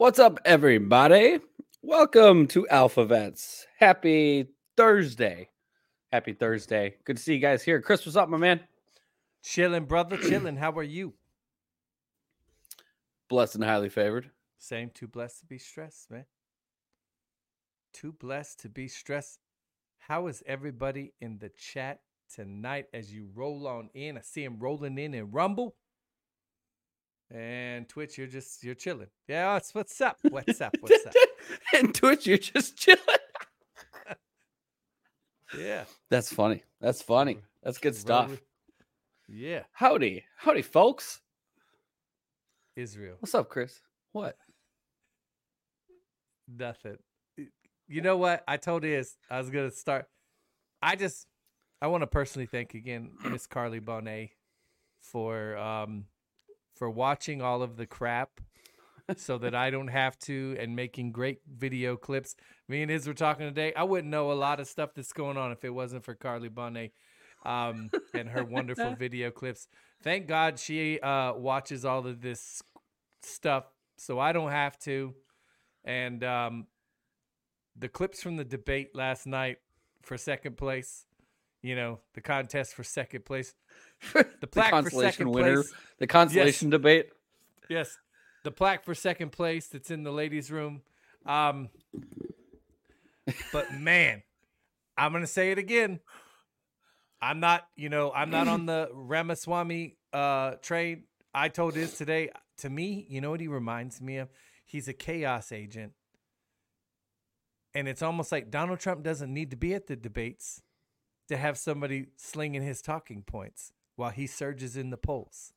What's up, everybody? Welcome to AlphaVets. Happy Thursday. Happy Thursday. Good to see you guys here. Chris, what's up, my man? Chilling, brother. Chilling. How are you? Blessed and highly favored. Same. Too blessed to be stressed, man. Too blessed to be stressed. How is everybody in the chat tonight as you roll on in? I see him rolling in and Rumble. And Twitch, you're just you're chilling. Yeah, what's what's up? What's up? What's up? and Twitch, you're just chilling. Yeah. That's funny. That's funny. That's good stuff. Yeah. Howdy. Howdy, folks. Israel. What's up, Chris? What? Nothing. You know what? I told Iz I was gonna start. I just I want to personally thank again Miss Carly Bonet for um for watching all of the crap so that I don't have to and making great video clips. Me and Iz were talking today. I wouldn't know a lot of stuff that's going on if it wasn't for Carly Bonet um and her wonderful video clips. Thank God she uh watches all of this stuff so I don't have to. And um the clips from the debate last night for second place, you know, the contest for second place, the plaque for consolation second winner. place. The consolation debate. Yes, the plaque for second place that's in the ladies' room. Um, but man, I'm gonna say it again. I'm not, you know, I'm not on the Ramaswamy uh, train. I told this today. To me, you know what he reminds me of? He's a chaos agent, and it's almost like Donald Trump doesn't need to be at the debates to have somebody slinging his talking points while he surges in the polls.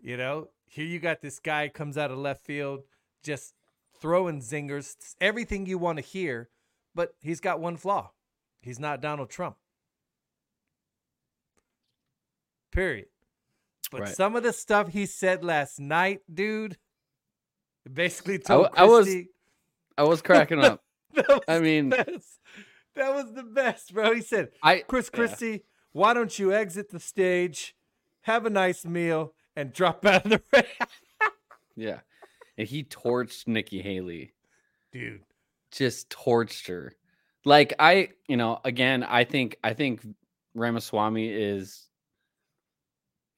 You know, here you got this guy comes out of left field, just throwing zingers, everything you want to hear, but he's got one flaw. He's not Donald Trump. Period. But Right. some of the stuff he said last night, dude, basically I told w- I was- I was cracking up. I mean-. That was the best, bro. He said, I Chris yeah. Christie, why don't you exit the stage, have a nice meal, and drop out of the ring? Yeah. And he torched Nikki Haley. Dude. Just torched her. Like I, you know, again, I think I think Ramaswamy is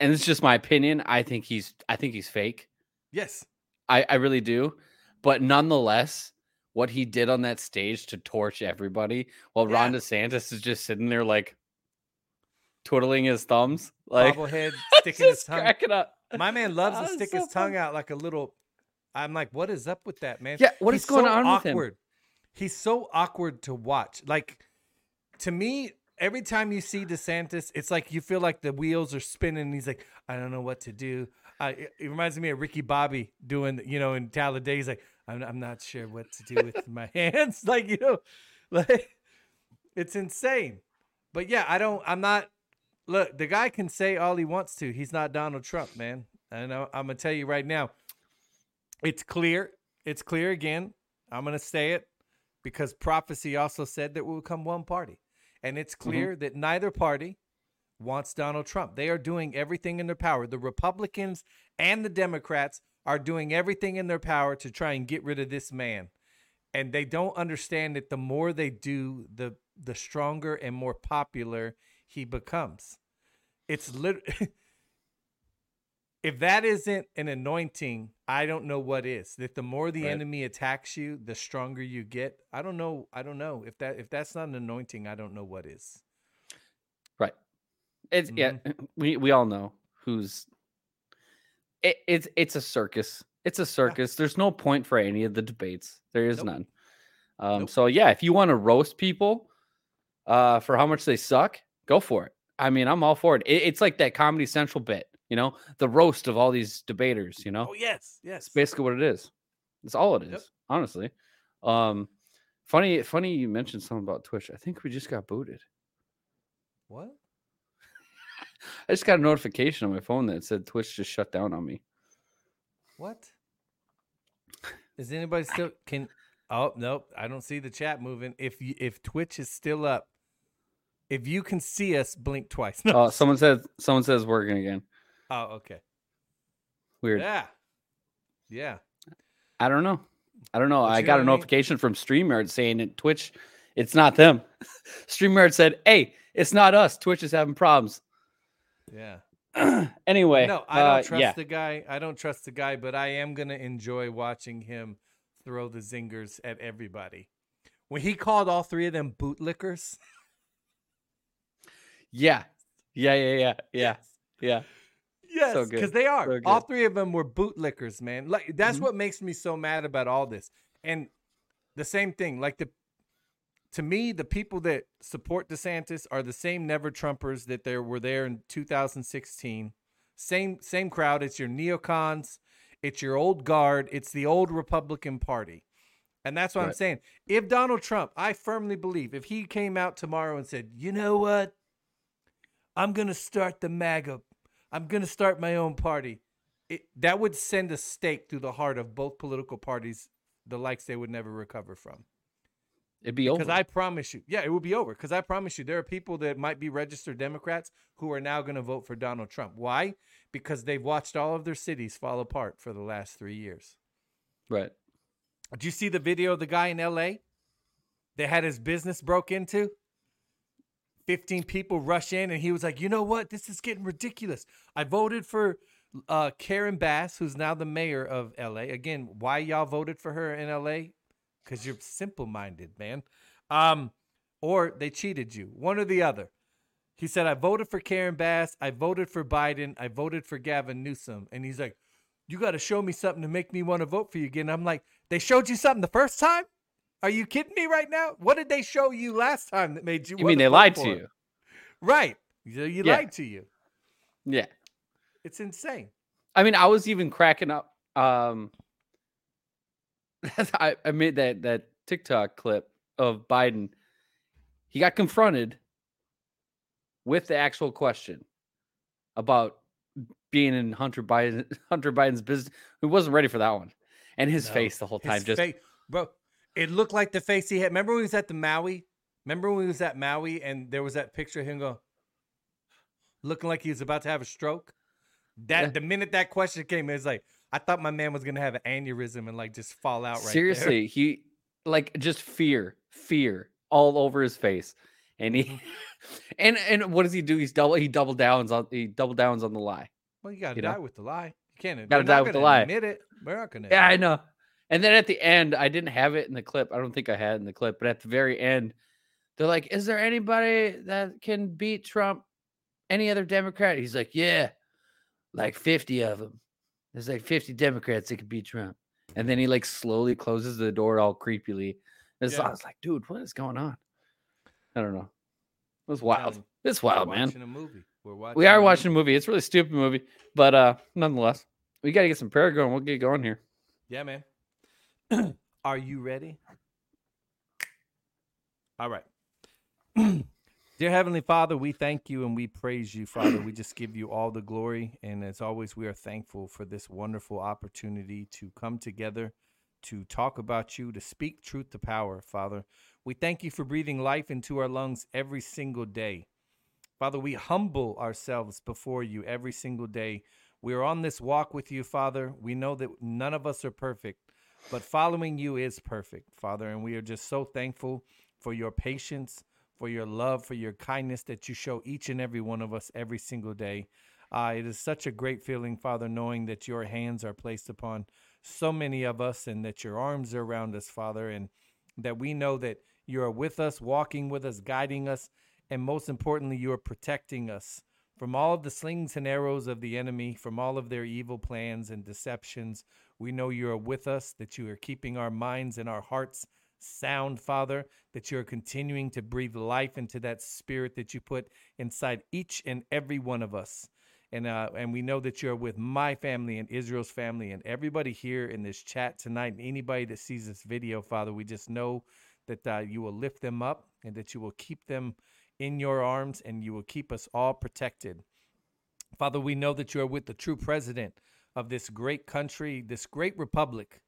and it's just my opinion. I think he's I think he's fake. Yes. I, I really do. But nonetheless, what he did on that stage to torch everybody while Yeah. Ron DeSantis is just sitting there like twiddling his thumbs. Like Bobblehead sticking his tongue. cracking up. My man loves to ah, stick so his tongue out like a little. I'm like, what is up with that, man? Yeah, what He's is going so on with him? awkward. He's so awkward to watch. Like, to me, every time you see DeSantis, it's like you feel like the wheels are spinning. And he's like, I don't know what to do. I, it it reminds me of Ricky Bobby doing, you know, in Talladega. He's like, I'm, I'm not sure what to do with my hands. Like, you know, like it's insane. But yeah, I don't. I'm not. Look, the guy can say all he wants to. He's not Donald Trump, man. And I, I'm gonna tell you right now, it's clear. It's clear again. I'm gonna say it because prophecy also said that we will come one party, and it's mm-hmm. clear that neither party wants Donald Trump. They are doing everything in their power. The Republicans and the Democrats are doing everything in their power to try and get rid of this man. And they don't understand that the more they do, the the stronger and more popular he becomes. It's literally if that isn't an anointing, I don't know what is. That the more the Right. enemy attacks you, the stronger you get. I don't know. I don't know if that if that's not an anointing. I don't know what is. Right. It's yeah, Mm-hmm. we we all know who's it, it's it's a circus. It's a circus. There's no point for any of the debates. There is Nope. none. Um Nope. so yeah, if you want to roast people uh for how much they suck, go for it. I mean, I'm all for it. it. It's like that Comedy Central bit, you know, the roast of all these debaters, you know. Oh yes, yes. It's basically what it is. That's all it is, Yep. honestly. Um funny funny you mentioned something about Twitch. I think we just got booted. What? I just got a notification on my phone that said Twitch just shut down on me. What? Is anybody still can? Oh nope, I don't see the chat moving. If you, if Twitch is still up, if you can see us, blink twice. No. Oh, someone says someone says working again. oh, okay. Weird. Yeah. Yeah. I don't know. I don't know. But I got know a I mean? notification from StreamYard saying it Twitch, it's not them. StreamYard said, "Hey, it's not us. Twitch is having problems." Yeah. anyway, No, I don't uh, trust yeah. the guy. I don't trust the guy, but I am gonna enjoy watching him throw the zingers at everybody. When he called all three of them bootlickers, yeah, yeah, yeah, yeah, yeah, yeah. yes, because they are. So all three of them were bootlickers, man. Like that's Mhm. what makes me so mad about all this. And the same thing, like the to me, the people that support DeSantis are the same never Trumpers that there were there in 2016. Same same crowd. It's your neocons. It's your old guard. It's the old Republican Party. And that's what I'm saying. If Donald Trump, I firmly believe, if he came out tomorrow and said, you know what? I'm going to start the MAGA. I'm going to start my own party. It, that would send a stake through the heart of both political parties, the likes they would never recover from. It'd be over. Because I promise you, yeah, it would be over. Because I promise you, there are people that might be registered Democrats who are now going to vote for Donald Trump. Why? Because they've watched all of their cities fall apart for the last three years. right. Did you see the video of the guy in LA that had his business broke into? 15 people rush in and he was like, you know what? This is getting ridiculous. I voted for uh, Karen Bass, who's now the mayor of LA. Again, why y'all voted for her in LA? Because you're simple minded, man. Um, or they cheated you, one or the other. He said, I voted for Karen Bass. I voted for Biden. I voted for Gavin Newsom. And he's like, you got to show me something to make me want to vote for you again. I'm like, they showed you something the first time? Are you kidding me right now? What did they show you last time that made you? You mean they lied to you? Right. You, you Yeah. lied to you. Yeah. It's insane. I mean, I was even cracking up. Um, I, I made that that TikTok clip of Biden. He got confronted with the actual question about being in Hunter Biden Hunter Biden's business. He wasn't ready for that one, and his No, face the whole time just fa- bro, it looked like the face he had. Remember when he was at the Maui? Remember when he was at Maui and there was that picture of him go, looking like he was about to have a stroke? That Yeah. the minute that question came, it's like I thought my man was gonna have an aneurysm and like just fall out right there. seriously he like just fear, fear all over his face, and he Mhm. and and what does he do? He's double he double downs on he double downs on the lie. Well, you gotta You die know? with the lie. You can't. Gotta die with the lie. Admit it. We're not gonna. Yeah, I know. And then at the end, I didn't have it in the clip. I don't think I had it in the clip, but at the very end, they're like, "Is there anybody that can beat Trump? Any other Democrat?" He's like, "Yeah, like fifty of them. There's like fifty Democrats that could beat Trump." And then he like slowly closes the door all creepily. It's, Yeah. I was like, "Dude, what is going on?" I don't know. It was wild. It's wild, man. Watching a movie. We're watching. We are a movie. watching a movie. It's a really stupid movie, but uh, nonetheless, we got to get some prayer going. We'll get going here. Yeah, man. Are you ready? All right. Dear Heavenly Father, we thank you and we praise you, Father. We just give you all the glory. And as always, we are thankful for this wonderful opportunity to come together, to talk about you, to speak truth to power, Father. We thank you for breathing life into our lungs every single day. Father, we humble ourselves before you every single day. We are on this walk with you, Father. We know that none of us are perfect, but following you is perfect, Father. And we are just so thankful for your patience, for your love, for your kindness that you show each and every one of us every single day. Uh, it is such a great feeling, Father, knowing that your hands are placed upon so many of us and that your arms are around us, Father, and that we know that you are with us, walking with us, guiding us, and most importantly, you are protecting us from all of the slings and arrows of the enemy, from all of their evil plans and deceptions. We know you are with us, that you are keeping our minds and our hearts sound, Father, that you are continuing to breathe life into that spirit that you put inside each and every one of us. And, uh, and we know that you're with my family and Israel's family and everybody here in this chat tonight, and anybody that sees this video, Father. We just know that uh, you will lift them up and that you will keep them in your arms and you will keep us all protected. Father, we know that you are with the true president of this great country, this great republic.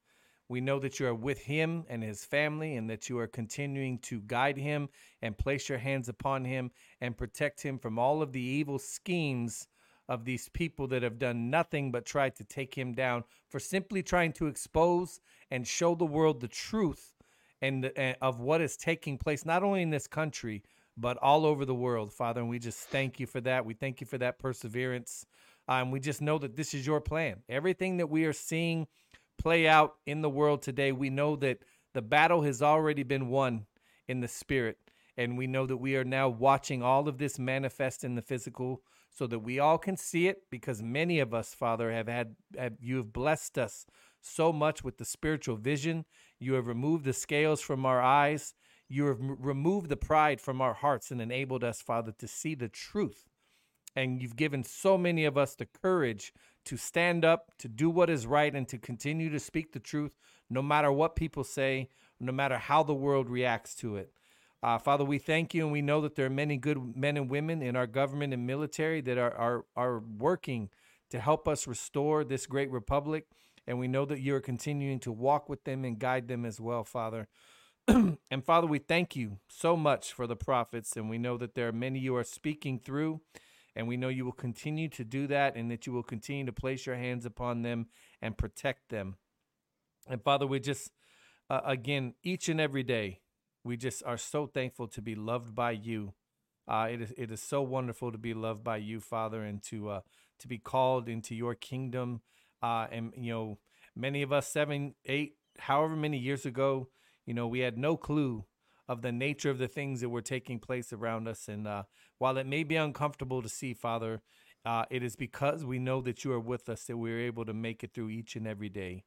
We know that you are with him and his family and that you are continuing to guide him and place your hands upon him and protect him from all of the evil schemes of these people that have done nothing but try to take him down for simply trying to expose and show the world the truth and, and of what is taking place not only in this country but all over the world, Father. And we just thank you for that. We thank you for that perseverance. Um, we just know that this is your plan. Everything that we are seeing play out in the world today, we know that the battle has already been won in the spirit. And we know that we are now watching all of this manifest in the physical so that we all can see it because many of us, Father, have had, have, you have blessed us so much with the spiritual vision. You have removed the scales from our eyes. You have removed the pride from our hearts and enabled us, Father, to see the truth. And you've given so many of us the courage to stand up, to do what is right, and to continue to speak the truth, no matter what people say, no matter how the world reacts to it. Uh, Father, we thank you, and we know that there are many good men and women in our government and military that are, are, are working to help us restore this great republic. And we know that you are continuing to walk with them and guide them as well, Father. and Father, we thank you so much for the prophets, and we know that there are many you are speaking through, and we know you will continue to do that, and that you will continue to place your hands upon them and protect them. And Father, we just, uh, again, each and every day, we just are so thankful to be loved by you. Uh, it is it is so wonderful to be loved by you, Father, and to uh, to be called into your kingdom. Uh, and you know, many of us seven, eight, however many years ago, you know, we had no clue of the nature of the things that were taking place around us. And uh, while it may be uncomfortable to see, Father, uh, it is because we know that you are with us that we are able to make it through each and every day.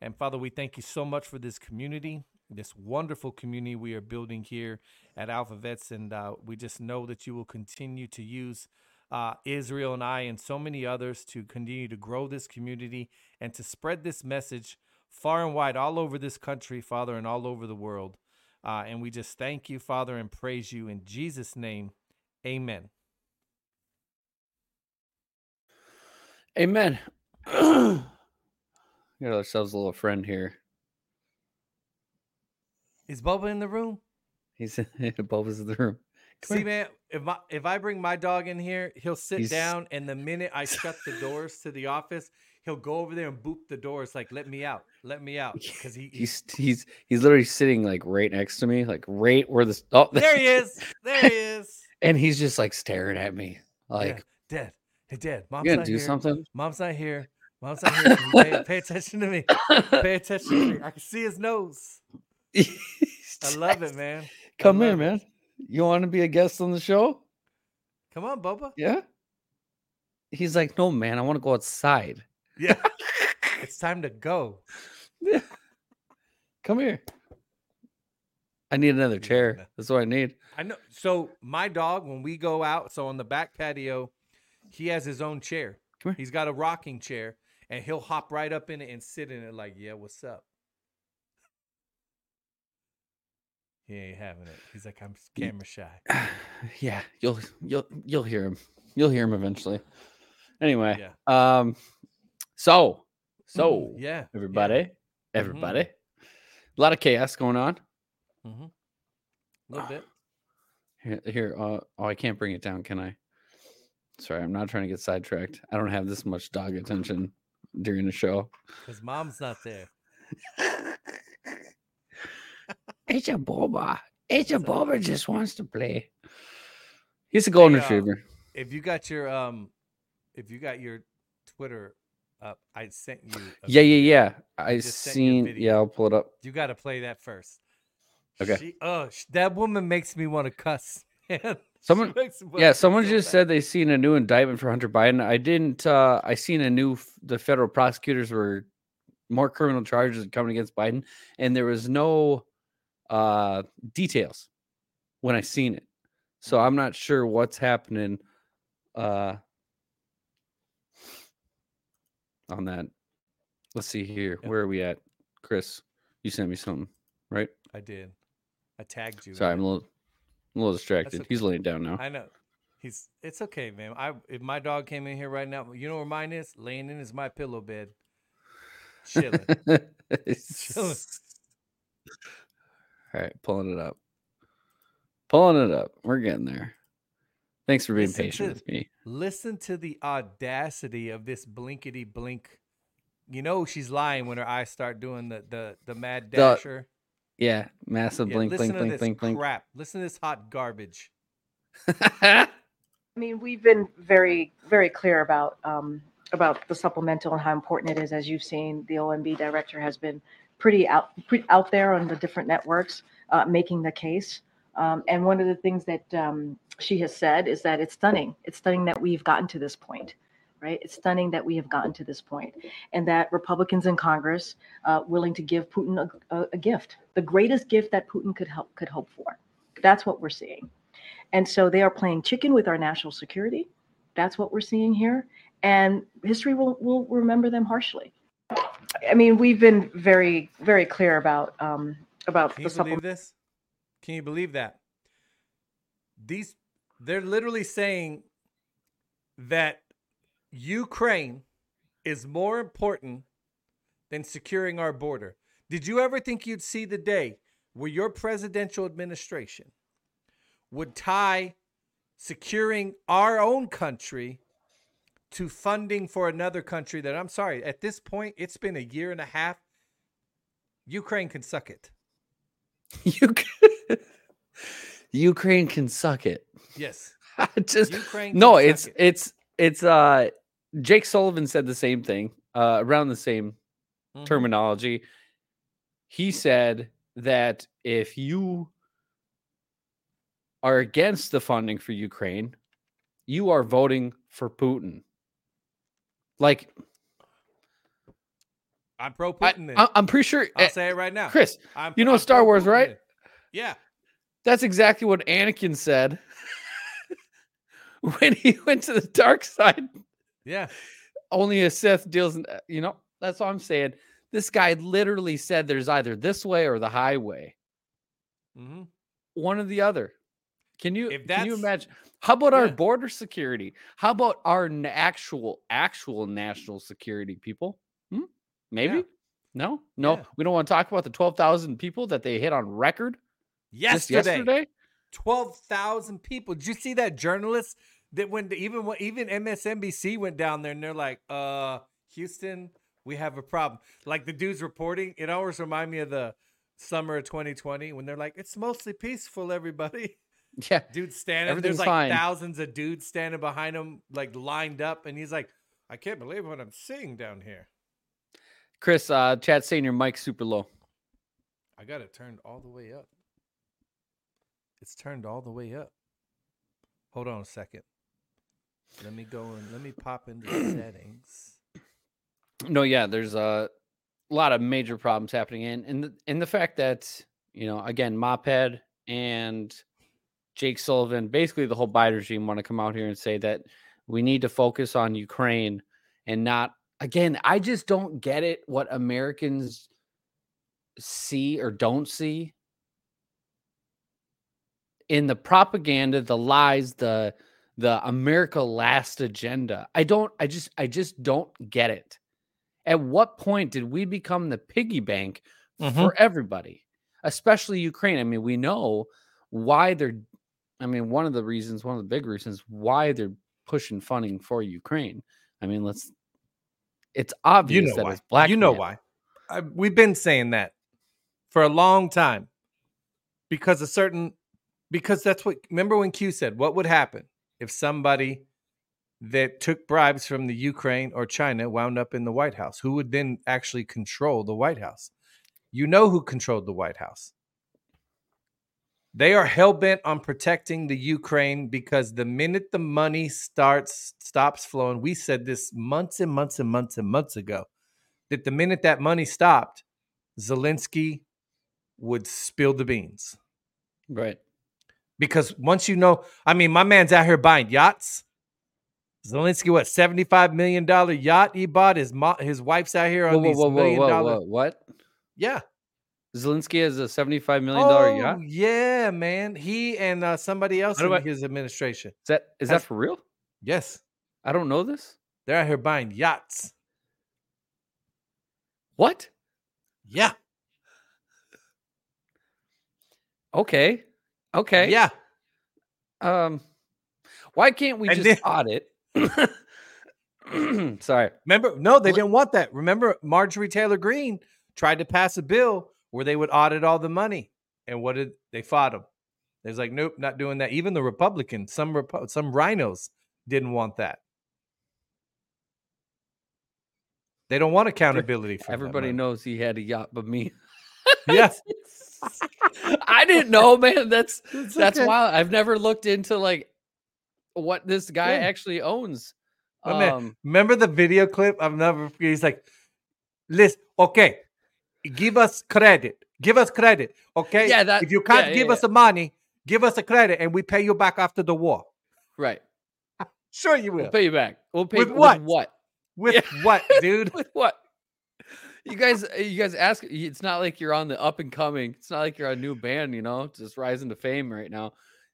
And Father, we thank you so much for this community, this wonderful community we are building here at AlphaVets. And uh, we just know that you will continue to use uh, Israel and I and so many others to continue to grow this community and to spread this message far and wide all over this country, Father, and all over the world. Uh, and we just thank you, Father, and praise you in Jesus' name. Amen. Amen. Got ourselves a little friend here. Is Bubba in the room? He's in, Bubba's in the room. Come See, here. man, if my if I bring my dog in here, he'll sit He's- down, and the minute I shut the doors to the office, he'll go over there and boop the door. It's like, "Let me out, let me out," because he, he He's he's he's literally sitting like right next to me, like right where the oh there he is, there he is. and he's just like staring at me, like yeah, Dad, hey, Dad, mom's you gonna not do here. something. Mom's not here. Mom's not here. pay, pay attention to me. Pay attention to me. I can see his nose. I love it, man. Come here, it. man. You want to be a guest on the show? Come on, Bubba. Yeah. He's like, no, man. I want to go outside. Yeah, it's time to go. Yeah. Come here. I need another chair. That's what I need. I know. So my dog, when we go out, so on the back patio, he has his own chair. Come here. He's got a rocking chair, and he'll hop right up in it and sit in it like, "Yeah, what's up?" He ain't having it. He's like, "I'm camera shy." yeah, you'll you'll you'll hear him. You'll hear him eventually. Anyway, Yeah. um, so so Mm, yeah, everybody, everybody, a lot of chaos going on Mm-hmm. A little bit. here. Here, uh, oh, I can't bring it down, can I? Sorry, I'm not trying to get sidetracked. I don't have this much dog attention during the show. Because mom's not there. It's a boba. It's a boba. Just wants to play. He's a golden Hey, uh, retriever. If you got your um, if you got your Twitter up, I sent you. Yeah, yeah, video. yeah. I just sent you a seen. Yeah, I'll pull it up. You got to play that first. Okay. She, oh, sh- that woman makes me want to cuss. Someone- makes me wanna Yeah, someone just bad. said they seen a new indictment for Hunter Biden. I didn't. uh I seen a new. The federal prosecutors were more criminal charges coming against Biden, and there was no uh details when I seen it. So I'm not sure what's happening uh on that. Let's see here. Yeah. Where are we at? Chris, you sent me something, right? I did. I tagged you. Sorry, I'm a little, a little distracted. okay. He's laying down now. I know. He's. It's okay, man. I if my dog came in here right now, you know where mine is? Laying in is my pillow bed, chilling. Chilling. All right, pulling it up. Pulling it up. We're getting there. Thanks for being Listen patient to- with me. Listen to the audacity of this blinkety blink. You know she's lying when her eyes start doing the the the mad The- dasher. Yeah, massive Yeah, blink, blink, blink, blink, blink. crap. Listen to this hot garbage. I mean, we've been very, very clear about um, about the supplemental and how important it is. As you've seen, the OMB director has been pretty out pretty out there on the different networks uh, making the case. Um, and one of the things that um, she has said is that it's stunning. It's stunning that we've gotten to this point, right? It's stunning that we have gotten to this point, and that Republicans in Congress uh, willing to give Putin a, a, a gift, the greatest gift that Putin could help could hope for. That's what we're seeing. And so they are playing chicken with our national security. That's what we're seeing here. And history will, will remember them harshly. I mean, we've been very, very clear about um, about Can the you believe supplement. this? Can you believe that? These they're literally saying that Ukraine is more important than securing our border. Did you ever think you'd see the day where your presidential administration would tie securing our own country to funding for another country that I'm sorry, at this point, it's been a year and a half. Ukraine can suck it. Ukraine can suck it. Yes. Just Ukraine no, it's it. it's it's uh Jake Sullivan said the same thing, uh around the same Mhm. terminology. He said that if you are against the funding for Ukraine, you are voting for Putin. Like I'm pro Putin. I, am pretty sure, I'll eh, say it right now. Chris. I'm, you know I'm Star Wars, Putin right? Yeah. That's exactly what Anakin said when he went to the dark side. Yeah. Only a Sith deals in, uh, you know, that's what I'm saying. This guy literally said there's either this way or the highway, Mm-hmm. one or the other. Can you can you imagine? How about our border security? How about our actual actual national security people? Hmm? Maybe? No, no. Yeah. We don't want to talk about the twelve thousand people that they hit on record Yesterday, yesterday. Twelve thousand people. Did you see that journalist that when even when even MSNBC went down there and they're like, "Uh, Houston, we have a problem." Like the dudes reporting, it always remind me of the summer of 2020 when they're like, "It's mostly peaceful, everybody." Yeah, Dudes standing, there's like fine. thousands of dudes standing behind him, like lined up, and he's like, "I can't believe what I'm seeing down here." Chris, uh, chat saying your mic's super low. I got it turned all the way up. It's turned all the way up. Hold on a second. Let me go and let me pop into the settings. No, yeah, there's a lot of major problems happening, and and the, and the fact that you know, again, Moped and Jake Sullivan, basically the whole Biden regime, want to come out here and say that we need to focus on Ukraine and not. Again, I just don't get it. What Americans see or don't see in the propaganda, the lies, the the America last agenda. I don't. I just. I just don't get it. At what point did we become the piggy bank Mhm. for everybody, especially Ukraine? I mean, we know why they're. I mean, one of the reasons, one of the big reasons why they're pushing funding for Ukraine. I mean, let's. It's obvious You know that why? it's black. you know why? I, we've been saying that for a long time because a certain because that's what remember when Q said what would happen if somebody that took bribes from the Ukraine or China wound up in the White House who would then actually control the White House you know who controlled the White House they are hell-bent on protecting the Ukraine because the minute the money starts stops flowing we said this months and months and months and months ago that the minute that money stopped, Zelensky would spill the beans. Right. Because once you know, I mean, my man's out here buying yachts. Zelensky, what, $75 million yacht he bought? His mo- his wife's out here on Whoa, these whoa, whoa, million dollar. What? Yeah. Zelensky has a seventy-five million dollar oh, yacht. yeah, man. He and uh, somebody else in I- his administration. Is that is Has- that for real? Yes. I don't know this. They're out here buying yachts. What? Yeah. Okay. Okay. Yeah. Um, Why can't we And just then- audit? Sorry. Remember, no, they didn't want that. Remember, Marjorie Taylor Greene tried to pass a bill where they would audit all the money, and what did they fought them? They was like, nope, not doing that. Even the Republicans, some Repu- some RINOs didn't want that. They don't want accountability for Everybody knows he had a yacht, but me. Yes, I didn't know, man. That's It's that's okay. wild. I've never looked into like what this guy Yeah. actually owns. Man, Um, Remember the video clip? I've never. He's like, listen, okay, give us credit. Give us credit. Okay. Yeah, that- if you can't yeah, give yeah, us the money, give us a credit and we pay you back after the war. right. Sure you will. We'll pay you back. We'll pay With what? what? With what, dude? With what? You guys, uh, you guys ask. It's not like you're on the up and coming. It's not like you're a new band, you know, just rising to fame right now.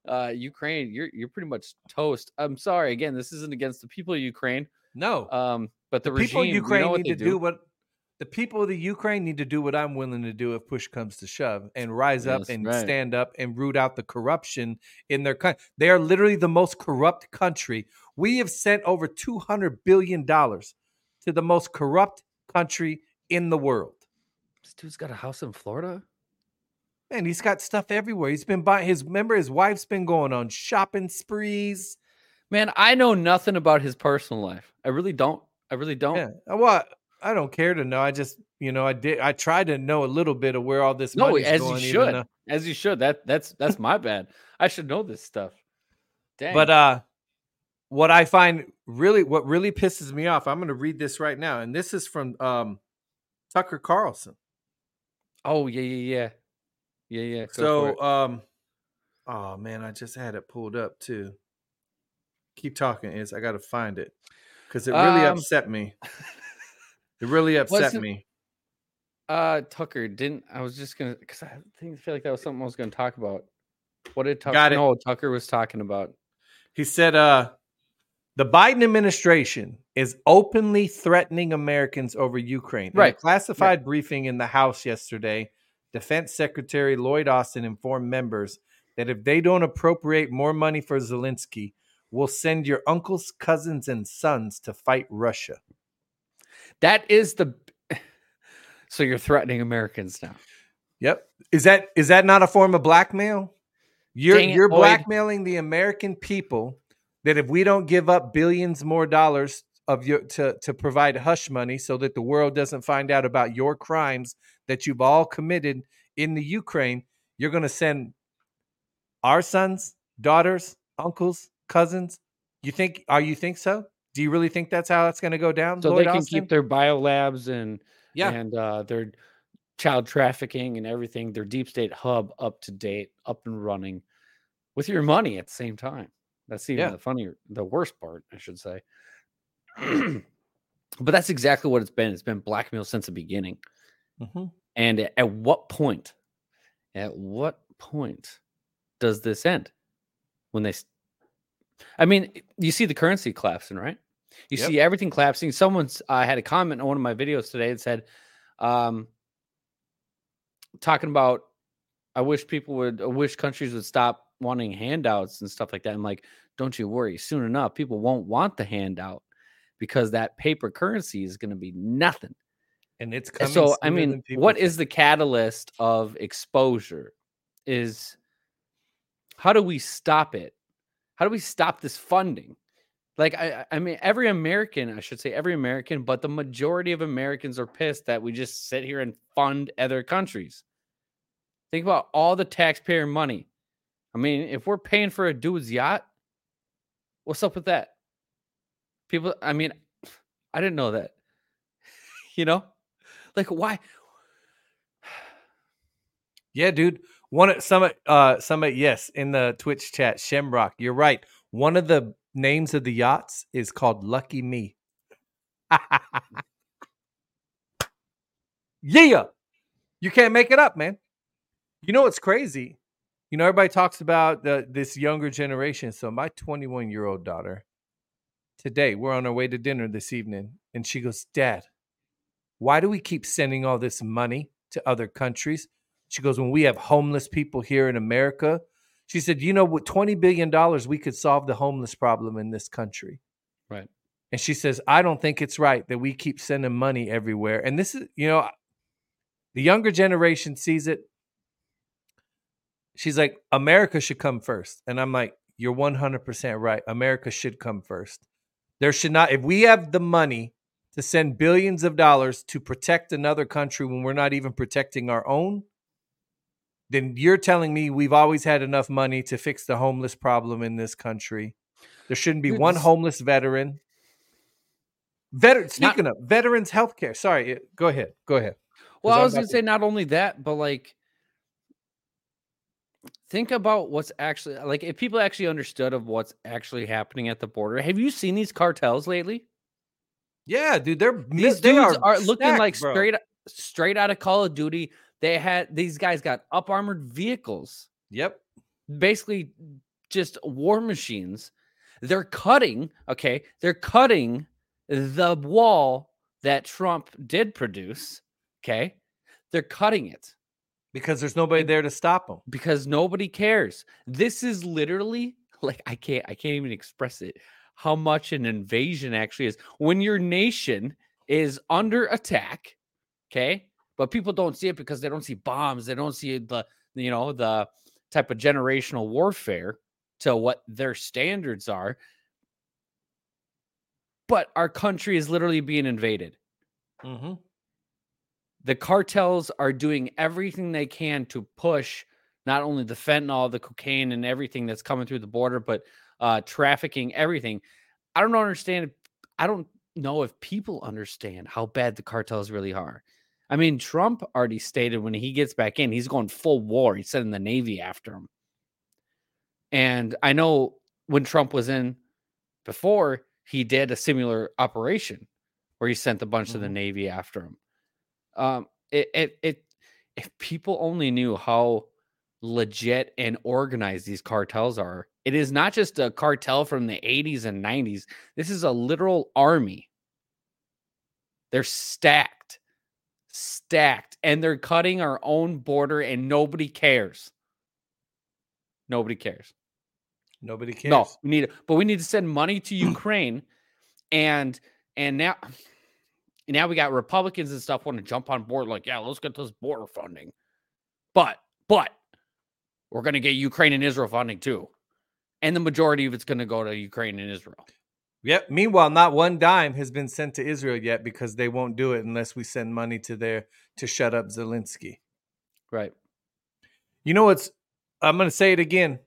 Uh, Ukraine, you're you're pretty much toast. I'm sorry. Again, this isn't against the people of Ukraine. No. Um, but the, the people regime, of we Ukraine know need to do. what the people of the Ukraine need to do what I'm willing to do if push comes to shove and rise up Yes, and right. stand up and root out the corruption in their country. They are literally the most corrupt country. We have sent over 200 billion dollars to the most corrupt country in the world. This dude's got a house in Florida. Man, he's got stuff everywhere. He's been buying his remember his wife's been going on shopping sprees. Man, I know nothing about his personal life. I really don't. I really don't. Yeah. uh, Well, I don't care to know. I just, you know, I did I tried to know a little bit of where all this No, as you going, even should. though- As you should. That that's that's my bad. I should know this stuff. Dang. But uh what I find really what really pisses me off, I'm gonna read this right now, and this is from um Tucker Carlson. oh yeah, yeah, yeah, yeah, yeah. So um oh man, I just had it pulled up too. Keep talking, is I gotta find it. Because it really Um, upset me. It really upset me. uh, Tucker didn't. I was just gonna because I think feel like that was something I was gonna talk about. What did Tucker? Got it. No, Tucker was talking about. He said, uh, the Biden administration is openly threatening Americans over Ukraine. In a Right. classified briefing in the House yesterday, Defense Secretary Lloyd Austin informed members that if they don't appropriate more money for Zelensky, we'll send your uncles, cousins, and sons to fight Russia. That is the. So you're threatening Americans now. Yep. Is that is that not a form of blackmail? You're it, you're Lloyd. blackmailing the American people that if we don't give up billions more dollars of your to to provide hush money so that the world doesn't find out about your crimes that you've all committed in the Ukraine, you're going to send our sons, daughters, uncles, cousins. You think are you think so? Do you really think that's how that's going to go down? So Lloyd they can Austin? keep their biolabs and Yeah. and uh, their child trafficking and everything, their deep state hub up to date, up and running, with your money at the same time. That's even Yeah. the funnier, the worst part, I should say. but that's exactly what it's been. It's been blackmail since the beginning. Mhm. And at what point, at what point does this end? When they, I mean, you see the currency collapsing, right? You Yep. see everything collapsing. Someone's uh, had a comment on one of my videos today that said, um, talking about, I wish people would, I wish countries would stop wanting handouts and stuff like that. I'm like, don't you worry. Soon enough, people won't want the handout because that paper currency is going to be nothing. And it's coming. so i mean what think. is the catalyst of exposure is how do we stop it how do we stop this funding like i I mean every american i should say every american but the majority of americans are pissed that we just sit here and fund other countries think about all the taxpayer money i mean if we're paying for a dude's yacht what's up with that people i mean i didn't know that you know like why Yeah, dude. One some uh some yes in the Twitch chat, Shemrock. You're right. One of the names of the yachts is called Lucky Me. yeah. You can't make it up, man. You know what's crazy? You know, everybody talks about the this younger generation. So my 21 year old daughter, today, we're on our way to dinner this evening, and she goes, Dad, why do we keep sending all this money to other countries? She goes, when we have homeless people here in America, She said, "You know, with twenty billion dollars, we could solve the homeless problem in this country." Right. And she says, "I don't think it's right that we keep sending money everywhere." And this is, you know, the younger generation sees it. She's like, "America should come first. and I'm like, "You're one hundred percent right. America should come first. There should not. If we have the money." To send billions of dollars to protect another country when we're not even protecting our own, then you're telling me we've always had enough money to fix the homeless problem in this country. There shouldn't be one homeless veteran. Veteran, speaking not, of veterans healthcare, sorry, go ahead. Go ahead. Well, I was going to say not only that, but like think about what's actually uh, like if people actually understood of what's actually happening at the border. Have you seen these cartels lately? Yeah, dude, they're these they dudes are, are looking like bro. straight straight out of Call of Duty. They had these guys got up armored vehicles. Yep. Basically just war machines. They're cutting, okay? They're cutting the wall that Trump did produce, okay? They're cutting it because there's nobody there to stop them. Because nobody cares. This is literally like I can't I can't even express it how much an invasion actually is. When your nation is under attack, okay? but people don't see it because they don't see bombs. They don't see the you know the type of generational warfare to what their standards are. But our country is literally being invaded. Mm-hmm. The cartels are doing everything they can to push not only the fentanyl, the cocaine, and everything that's coming through the border, but uh, trafficking, everything. I don't understand. I don't know if people understand how bad the cartels really are. I mean, Trump already stated when he gets back in, he's going full war. He's sending the Navy after him. And I know when Trump was in before, he did a similar operation where he sent a bunch mm-hmm. of the mm-hmm. Navy after him. Um, it, it, it, if people only knew how legit and organized these cartels are, it is not just a cartel from the 80s and 90s. This is a literal army. They're stacked stacked and they're cutting our own border and nobody cares. Nobody cares. Nobody cares. No, we need but we need to send money to Ukraine and and now now we got Republicans and stuff want to jump on board like, yeah, let's get this border funding. But but we're going to get Ukraine and Israel funding too. And the majority of it's going to go to Ukraine and Israel. Yep. Meanwhile, not one dime has been sent to Israel yet because they won't do it unless we send money to there to shut up Zelensky. Right. You know what's I'm going to say it again.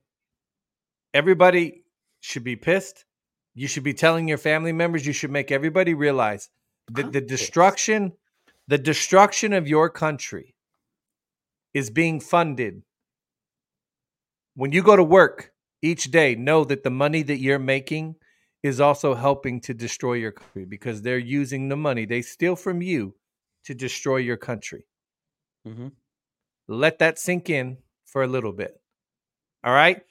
Everybody should be pissed. You should be telling your family members, you should make everybody realize that the destruction the destruction of your country is being funded. When you go to work each day, know that the money that you're making is also helping to destroy your country because they're using the money they steal from you to destroy your country. Mm-hmm. Let that sink in for a little bit. All right.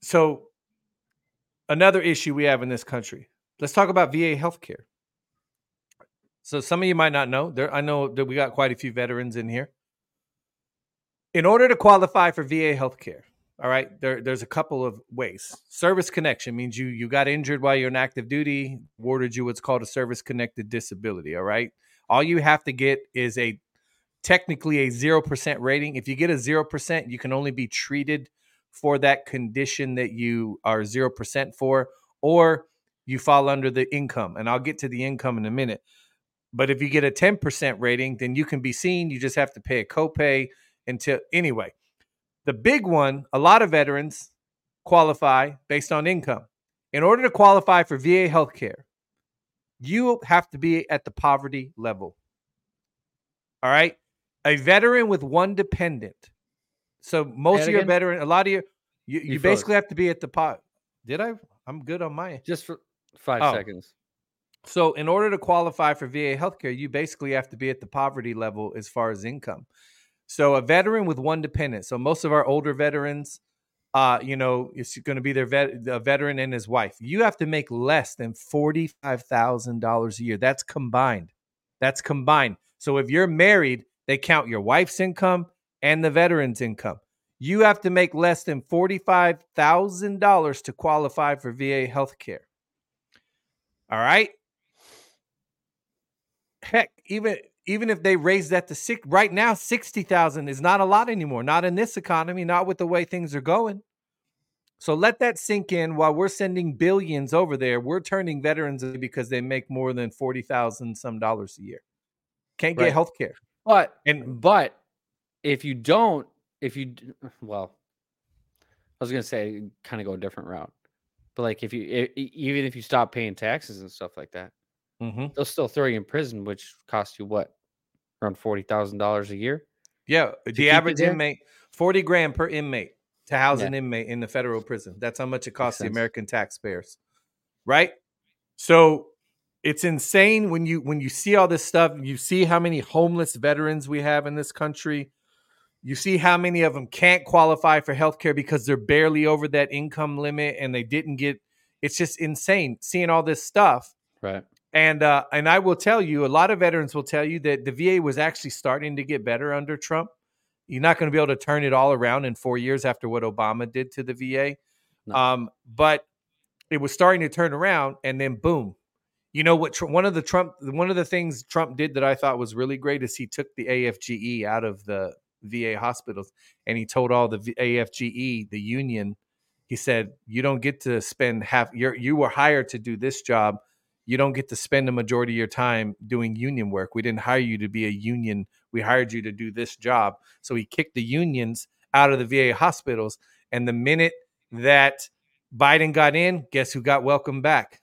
So, another issue we have in this country. Let's talk about VA healthcare. So, some of you might not know. There, I know that we got quite a few veterans in here. In order to qualify for VA healthcare, all right, there, there's a couple of ways. Service connection means you you got injured while you're in active duty, awarded you what's called a service connected disability. All right, all you have to get is a technically a zero percent rating. If you get a zero percent, you can only be treated for that condition that you are zero percent for, or you fall under the income. And I'll get to the income in a minute. But if you get a 10% rating, then you can be seen. You just have to pay a copay until anyway. The big one, a lot of veterans qualify based on income. In order to qualify for VA health care, you have to be at the poverty level. All right. A veteran with one dependent. So most of your veteran, a lot of your, you, you, you basically have to be at the pot. Did I? I'm good on my. Just for five oh. seconds. So in order to qualify for VA healthcare, you basically have to be at the poverty level as far as income. So a veteran with one dependent. So most of our older veterans, uh, you know, it's going to be their vet, a veteran and his wife. You have to make less than forty five thousand dollars a year. That's combined. That's combined. So if you're married, they count your wife's income and the veteran's income. you have to make less than $45,000 to qualify for VA healthcare. All right? Heck, even even if they raise that to six right now 60,000 is not a lot anymore, not in this economy, not with the way things are going. So let that sink in while we're sending billions over there. We're turning veterans because they make more than 40,000 some dollars a year. Can't get Right. health care. But And but if you don't, if you well, I was gonna say kind of go a different route, but like if you e- even if you stop paying taxes and stuff like that, Mhm. they'll still throw you in prison, which costs you what around forty thousand dollars a year. yeah, the average inmate 40 grand per inmate to house Yeah. an inmate in the federal prison. That's how much it costs the sense. American taxpayers. Right? So it's insane when you when you see all this stuff, you see how many homeless veterans we have in this country. You see how many of them can't qualify for health care because they're barely over that income limit and they didn't get it's just insane seeing all this stuff. Right. And uh, and I will tell you, a lot of veterans will tell you that the VA was actually starting to get better under Trump. You're not going to be able to turn it all around in four years after what Obama did to the VA. No. Um, but it was starting to turn around, and then boom. You know what? One of the Trump, one of the things Trump did that I thought was really great is he took the AFGE out of the VA hospitals, and he told all the v- AFGE, the union, he said, "You don't get to spend half. You're you were hired to do this job. You don't get to spend the majority of your time doing union work. We didn't hire you to be a union. We hired you to do this job." So he kicked the unions out of the VA hospitals, and the minute that Biden got in, guess who got welcomed back?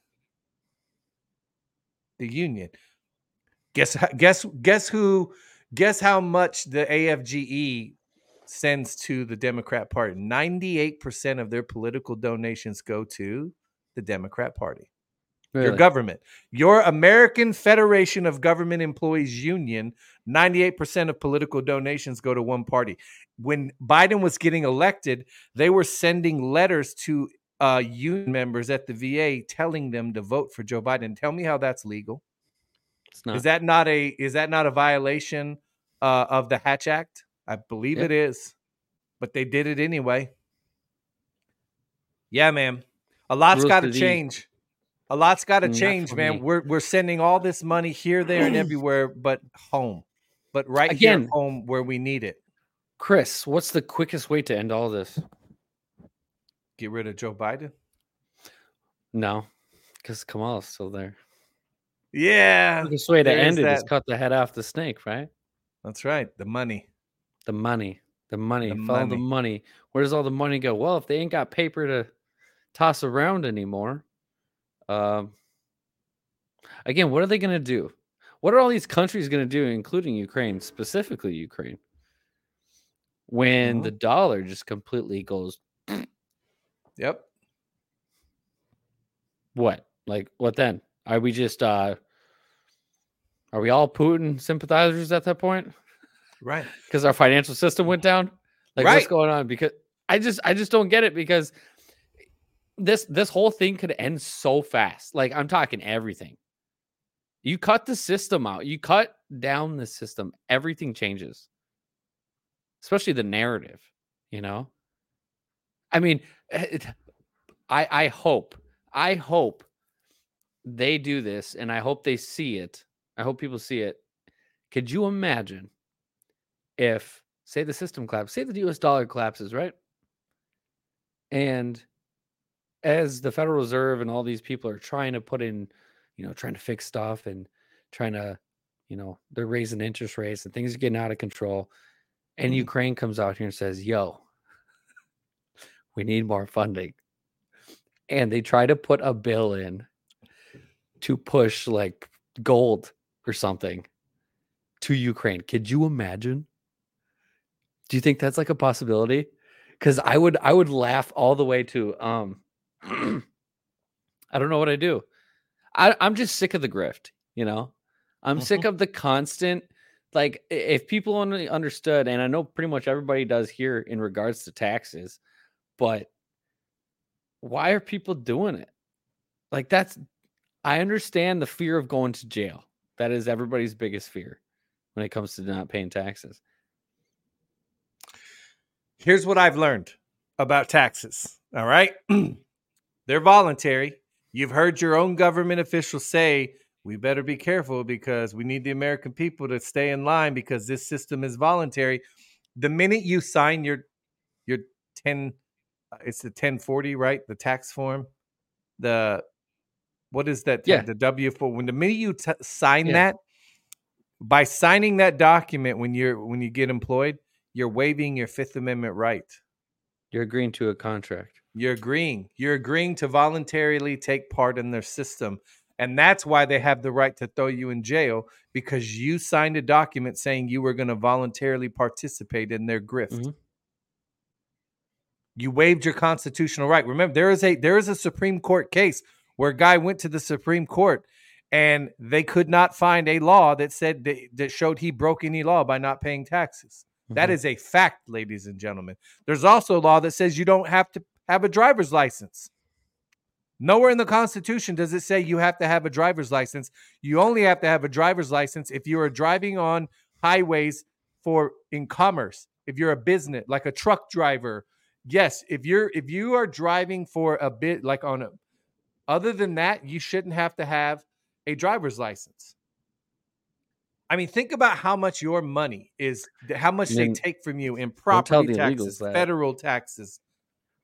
The union. Guess guess guess who guess how much the AFGE sends to the Democrat Party? 98% of their political donations go to the Democrat Party. Your government. Your American Federation of Government Employees Union, 98% of political donations go to one party. When Biden was getting elected, they were sending letters to uh, union members at the VA telling them to vote for Joe Biden. Tell me how that's legal. It's not. Is that not a is that not a violation uh, of the Hatch Act? I believe Yeah. it is, but they did it anyway. Yeah, man. A lot's got to change. A lot's got to change, man. me. We're we're sending all this money here, there, and everywhere, but home, but right Again- here home where we need it. Chris, what's the quickest way to end all this? Get rid of Joe Biden. No, because Kamala's still there. Yeah, Quickest way to end it is cut the head off the snake, right? that's right. The money. The money, the money, The follow the money. money. Where does all the money go? Well, if they ain't got paper to toss around anymore, um, again, what are they going to do? What are all these countries going to do, including Ukraine, specifically Ukraine, when the dollar just completely goes Yep. what? Like what then? Are we just uh are we all Putin sympathizers at that point? Right. Because our financial system went down? Like what's going on? Because I just I just don't get it because this this whole thing could end so fast. Like I'm talking everything. You cut the system out, you cut down the system, everything changes. Especially the narrative, you know? I mean, eh, it, I I hope I hope they do this and I hope they see it. I hope people see it. Could you imagine if say the system collapses, say the US dollar collapses, right? And as the Federal Reserve and all these people are trying to put in, you know, trying to fix stuff and trying to, you know, they're raising interest rates and things are getting out of control. And Mhm. Ukraine comes out here and says, yo, we need more funding. And they try to put a bill in to push like gold or something to Ukraine. Could you imagine? Do you think that's like a possibility? Because I would I would laugh all the way to um I don't know what I do. I, I'm just sick of the grift, you know. I'm sick mm-hmm. of the constant like if people only understood, and I know pretty much everybody does here in regards to taxes, but why are people doing it? Like that's I understand the fear of going to jail. That is everybody's biggest fear when it comes to not paying taxes. Here's what I've learned about taxes. All right. They're voluntary. You've heard your own government officials say, we better be careful because we need the American people to stay in line because this system is voluntary. The minute you sign your your 10 uh, it's the 1040, right? The tax form. The what is that? Yeah. The W four. When the minute you t- sign Yeah. that, by signing that document when you're when you get employed, you're waiving your Fifth Amendment right. You're agreeing to a contract. You're agreeing. You're agreeing to voluntarily take part in their system. And that's why they have the right to throw you in jail because you signed a document saying you were going to voluntarily participate in their grift. Mhm. You waived your constitutional right. Remember, there is a there is a Supreme Court case where a guy went to the Supreme Court and they could not find a law that said that, that showed he broke any law by not paying taxes. That Mhm. is a fact, ladies and gentlemen. There's also a law that says you don't have to have a driver's license. Nowhere in the Constitution does it say you have to have a driver's license. You only have to have a driver's license if you are driving on highways for in commerce. If you're a business, like a truck driver, yes. If you're if you are driving for a bit, like on a, other than that, you shouldn't have to have a driver's license. I mean, think about how much your money is, how much they take from you in property taxes, federal taxes.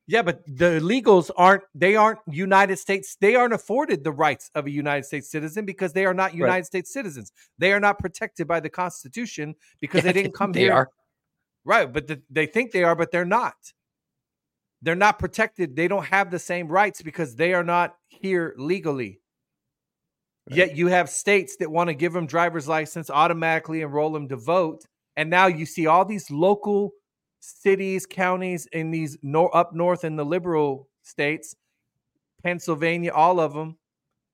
Yeah, but the illegals aren't, they aren't United States, they aren't afforded the rights of a United States citizen because they are not United States citizens. They are not protected by the Constitution because Yeah, they didn't come they here. are. Right, but the, they think they are, but they're not. They're not protected. They don't have the same rights because they are not here legally. Yet you have states that want to give them driver's license, automatically enroll them to vote, and now you see all these local cities, counties in these nor- up north in the liberal states, Pennsylvania, all of them.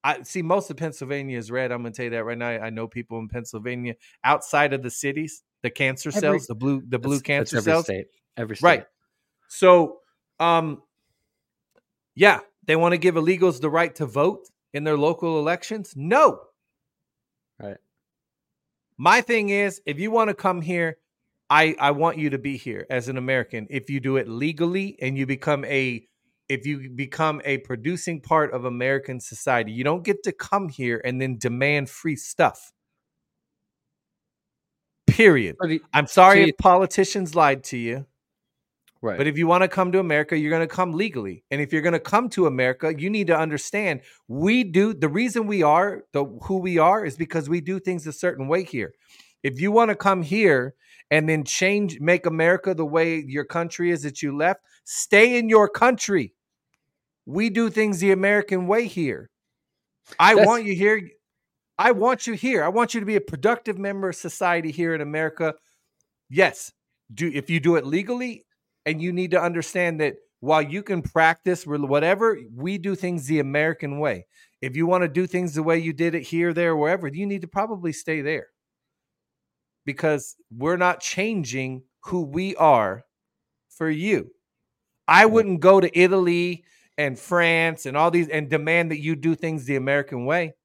I see most of Pennsylvania is red. I'm gonna tell you that right now. I know people in Pennsylvania outside of the cities, the cancer Every- cells, the blue, the blue That's- that's cancer every cells. state. Every state. Right. So, um, yeah, they want to give illegals the right to vote in their local elections. No. Right. My thing is, if you want to come here, I I want you to be here as an American. If you do it legally and you become a if you become a producing part of American society, you don't get to come here and then demand free stuff. Period. I'm sorry if politicians lied to you. right. But if you want to come to America, you're going to come legally. And if you're going to come to America, you need to understand we do the reason we are the who we are is because we do things a certain way here. If you want to come here and then change make America the way your country is that you left, stay in your country. We do things the American way here. I That's- want you here. I want you here. I want you to be a productive member of society here in America. Yes, do if you do it legally, and you need to understand that while you can practice whatever, we do things the American way. If you want to do things the way you did it here, there, wherever, you need to probably stay there because we're not changing who we are for you. I wouldn't go to Italy and France and all these and demand that you do things the American way.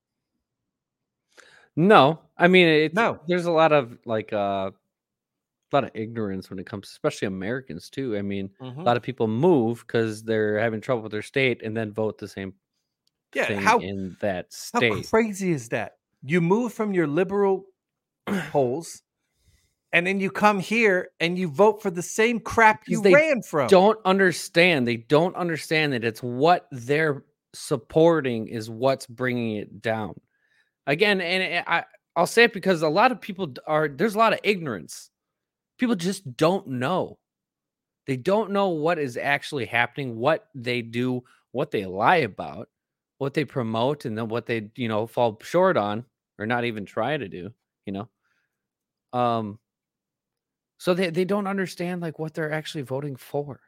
No, I mean it's No. There's a lot of like uh, a lot of ignorance when it comes, especially Americans too. I mean, Mm-hmm. a lot of people move because they're having trouble with their state and then vote the same Yeah, how in that How state. crazy is that? You move from your liberal polls, and then you come here and you vote for the same crap you ran from. Don't understand. They don't understand that it's what they're supporting is what's bringing it down. Again, and I I'll say it because a lot of people are there's a lot of ignorance. People just don't know. They don't know what is actually happening, what they do, what they lie about, what they promote, and then what they, you know, fall short on or not even try to do, you know. Um so they, they don't understand like what they're actually voting for.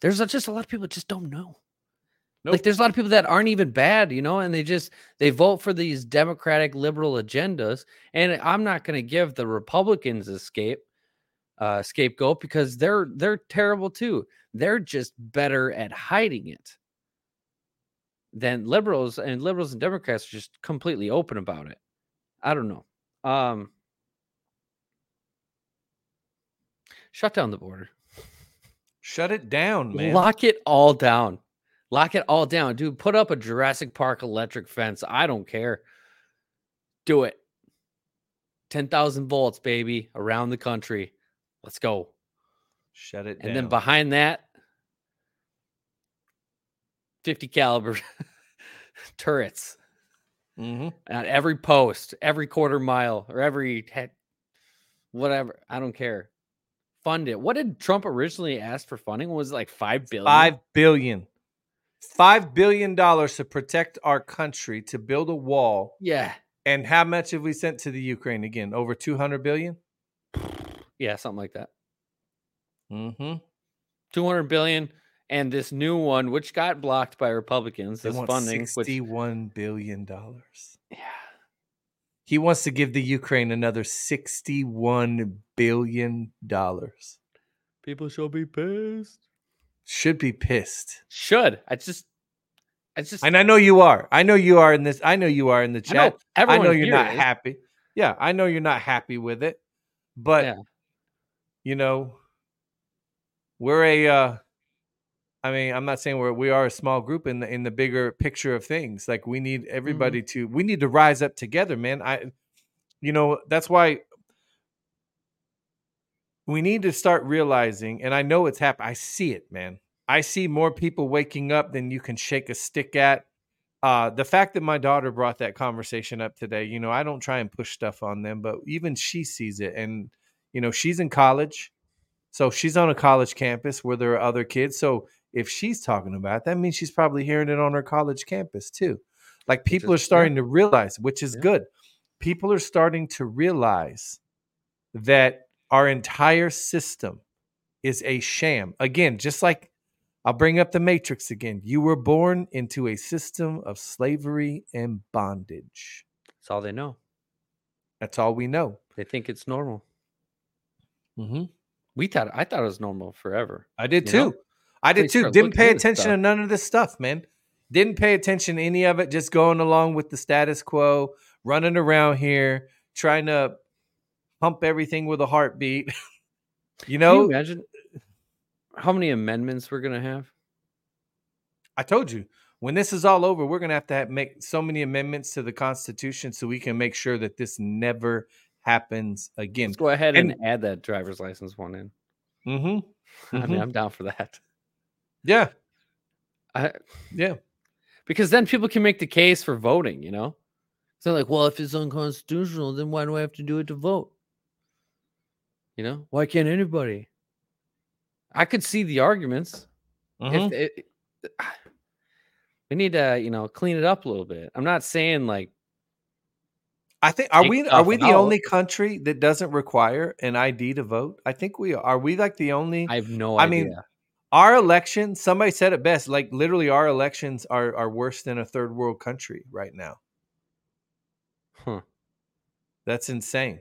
There's just a lot of people that just don't know. Nope. Like there's a lot of people that aren't even bad, you know, and they just they vote for these democratic liberal agendas. And I'm not going to give the Republicans escape uh scapegoat because they're they're terrible too. They're just better at hiding it than liberals and liberals and Democrats are just completely open about it. I don't know. Um Shut down the border. Shut it down, man. Lock it all down. Lock it all down, dude. Put up a Jurassic Park electric fence. I don't care. Do it. 10,000 volts, baby, around the country. Let's go. Shut it down. And then behind that, 50 caliber turrets hmm at every post, every quarter mile, or every head, whatever. I don't care. Fund it. What did Trump originally ask for funding? Was it like five billion? Five billion. Five billion dollars to protect our country to build a wall. Yeah. And how much have we sent to the Ukraine again? Over two hundred billion. Yeah, something like that. Mm-hmm. 200 billion and this new one which got blocked by republicans They this funding which sixty-one billion dollars. yeah He wants to give the Ukraine another sixty-one billion dollars. people shall be pissed Should be pissed. should i just i just And I know you are. I know you are in this. I know you are in the I know chat. I know, you're not is. happy. Yeah, I know you're not happy with it. But Yeah. you know, we're a uh I mean, I'm not saying we're we are a small group in the in the bigger picture of things. Like we need everybody Mm-hmm. to we need to rise up together, man. I you know, that's why we need to start realizing, and I know it's happening. I see it, man. I see more people waking up than you can shake a stick at. Uh, the fact that my daughter brought that conversation up today, you know, I don't try and push stuff on them, but even she sees it. And, you know, she's in college. So she's on a college campus where there are other kids. So if she's talking about it, that means she's probably hearing it on her college campus too. Like people is- are starting to realize, which is Yeah. good. People are starting to realize that our entire system is a sham. Again, just like I'll bring up the Matrix again. You were born into a system of slavery and bondage. that's all they know That's all we know. they think it's normal Mm-hmm. we thought i thought it was normal forever I did too. know? I did too. Didn't pay attention to none of this stuff, man. Didn't pay attention to any of it. Just going along with the status quo, running around here, trying to pump everything with a heartbeat. you know, you imagine how many amendments we're gonna have I told you when this is all over, we're gonna have to have, make so many amendments to the Constitution so we can make sure that this never happens again. let's go ahead and, And- add that driver's license one in Mm-hmm. i mean Mhm. i'm down for that Yeah, I, yeah. because then people can make the case for voting you know so like well if it's unconstitutional then why do i have to do it to vote you know why can't anybody i could see the arguments if mm-hmm. it, we need to you know clean it up a little bit i'm not saying like I think are we are we the out. only country that doesn't require an ID to vote? I think we are. Are we like the only? i have no I idea mean, our elections, Somebody said it best. Like literally, our elections are are worse than a third world country right now. Huh. That's insane.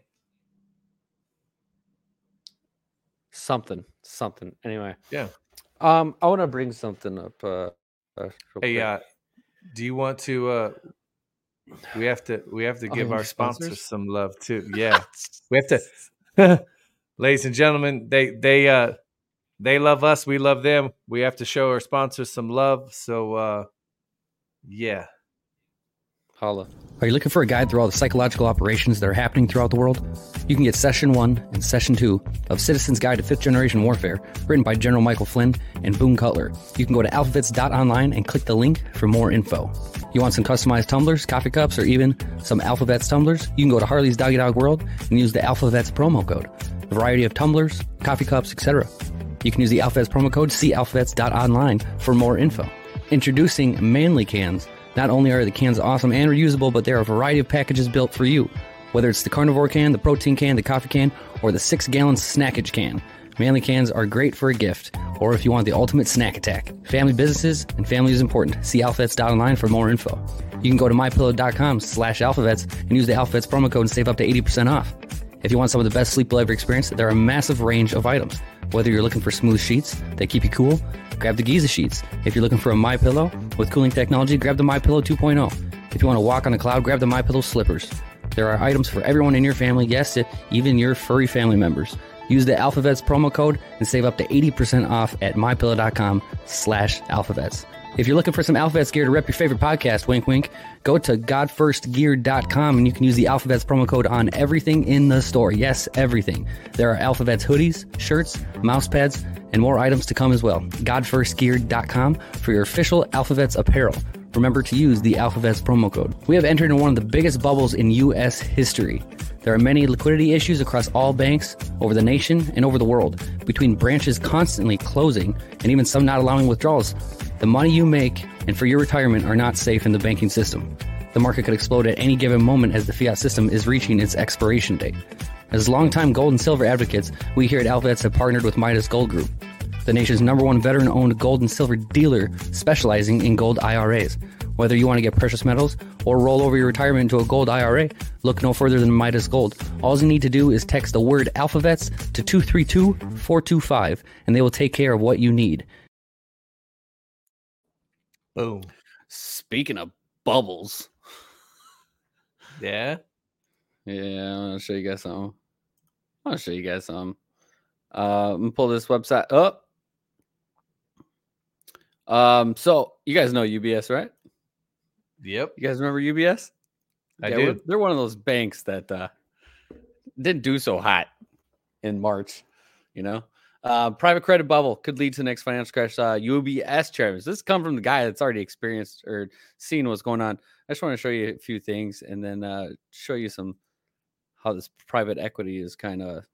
something something anyway Yeah. um i want to bring something up uh, uh Hey, uh, do you want to? uh We have to. We have to Oh, give any our sponsors sponsors? some love too. Yeah, we have to. Ladies and gentlemen, they they uh they love us. We love them. We have to show our sponsors some love. So, uh yeah. holla Are you looking for a guide through all the psychological operations that are happening throughout the world? You can get Session 1 and Session 2 of Citizen's Guide to Fifth Generation Warfare, written by General Michael Flynn and Boone Cutler. You can go to alphavets.online and click the link for more info. You want some customized tumblers, coffee cups, or even some AlphaVets tumblers? You can go to Harley's Doggy Dog World and use the AlphaVets promo code. A variety of tumblers, coffee cups, etc. You can use the AlphaVets promo code calphabets.online for more info. Introducing Manly Cans. Not only are the cans awesome and reusable, but there are a variety of packages built for you. Whether it's the carnivore can, the protein can, the coffee can, or the six gallon snackage can. Manly cans are great for a gift, or if you want the ultimate snack attack. Family businesses and family is important. See alphavets.online for more info. You can go to mypillow.com slash AlphaVets and use the AlphaVets promo code and save up to 80% off. If you want some of the best sleep you'll ever experience, there are a massive range of items. Whether you're looking for smooth sheets that keep you cool, grab the Giza sheets. If you're looking for a My Pillow with cooling technology, grab the My Pillow 2.0. If you want to walk on a cloud, grab the My Pillow slippers. There are items for everyone in your family, yes, even your furry family members. Use the AlphaVets promo code and save up to 80% off at mypillow.com slash AlphaVets. If you're looking for some AlphaVets gear to rep your favorite podcast, wink wink, go to godfirstgear.com and you can use the AlphaVets promo code on everything in the store. Yes, everything. There are AlphaVets hoodies, shirts, mouse pads, and more items to come as well. Godfirstgear.com for your official AlphaVets apparel. Remember to use the AlphaVets promo code. We have entered into one of the biggest bubbles in U.S. history. There are many liquidity issues across all banks, over the nation, and over the world, between branches constantly closing and even some not allowing withdrawals. The money you make and for your retirement are not safe in the banking system. The market could explode at any given moment as the fiat system is reaching its expiration date. As longtime gold and silver advocates, we here at AlphaVets have partnered with Midas Gold Group, the nation's number one veteran owned gold and silver dealer specializing in gold IRAs. Whether you want to get precious metals or roll over your retirement into a gold IRA, look no further than Midas Gold. All you need to do is text the word AlphaVets to 232 425 and they will take care of what you need. Boom. Speaking of bubbles, Yeah. yeah, gonna show you guys something. I'll show you guys something. Uh, I'm pull this website up. Um, so you guys know UBS, right? Yep. You guys remember UBS? I Yeah, do. They're one of those banks that uh, didn't do so hot in March. You know, uh, private credit bubble could lead to the next financial crash. Uh, UBS chairman. This come from the guy that's already experienced or seen what's going on. I just want to show you a few things and then uh, show you some how this private equity is kind of.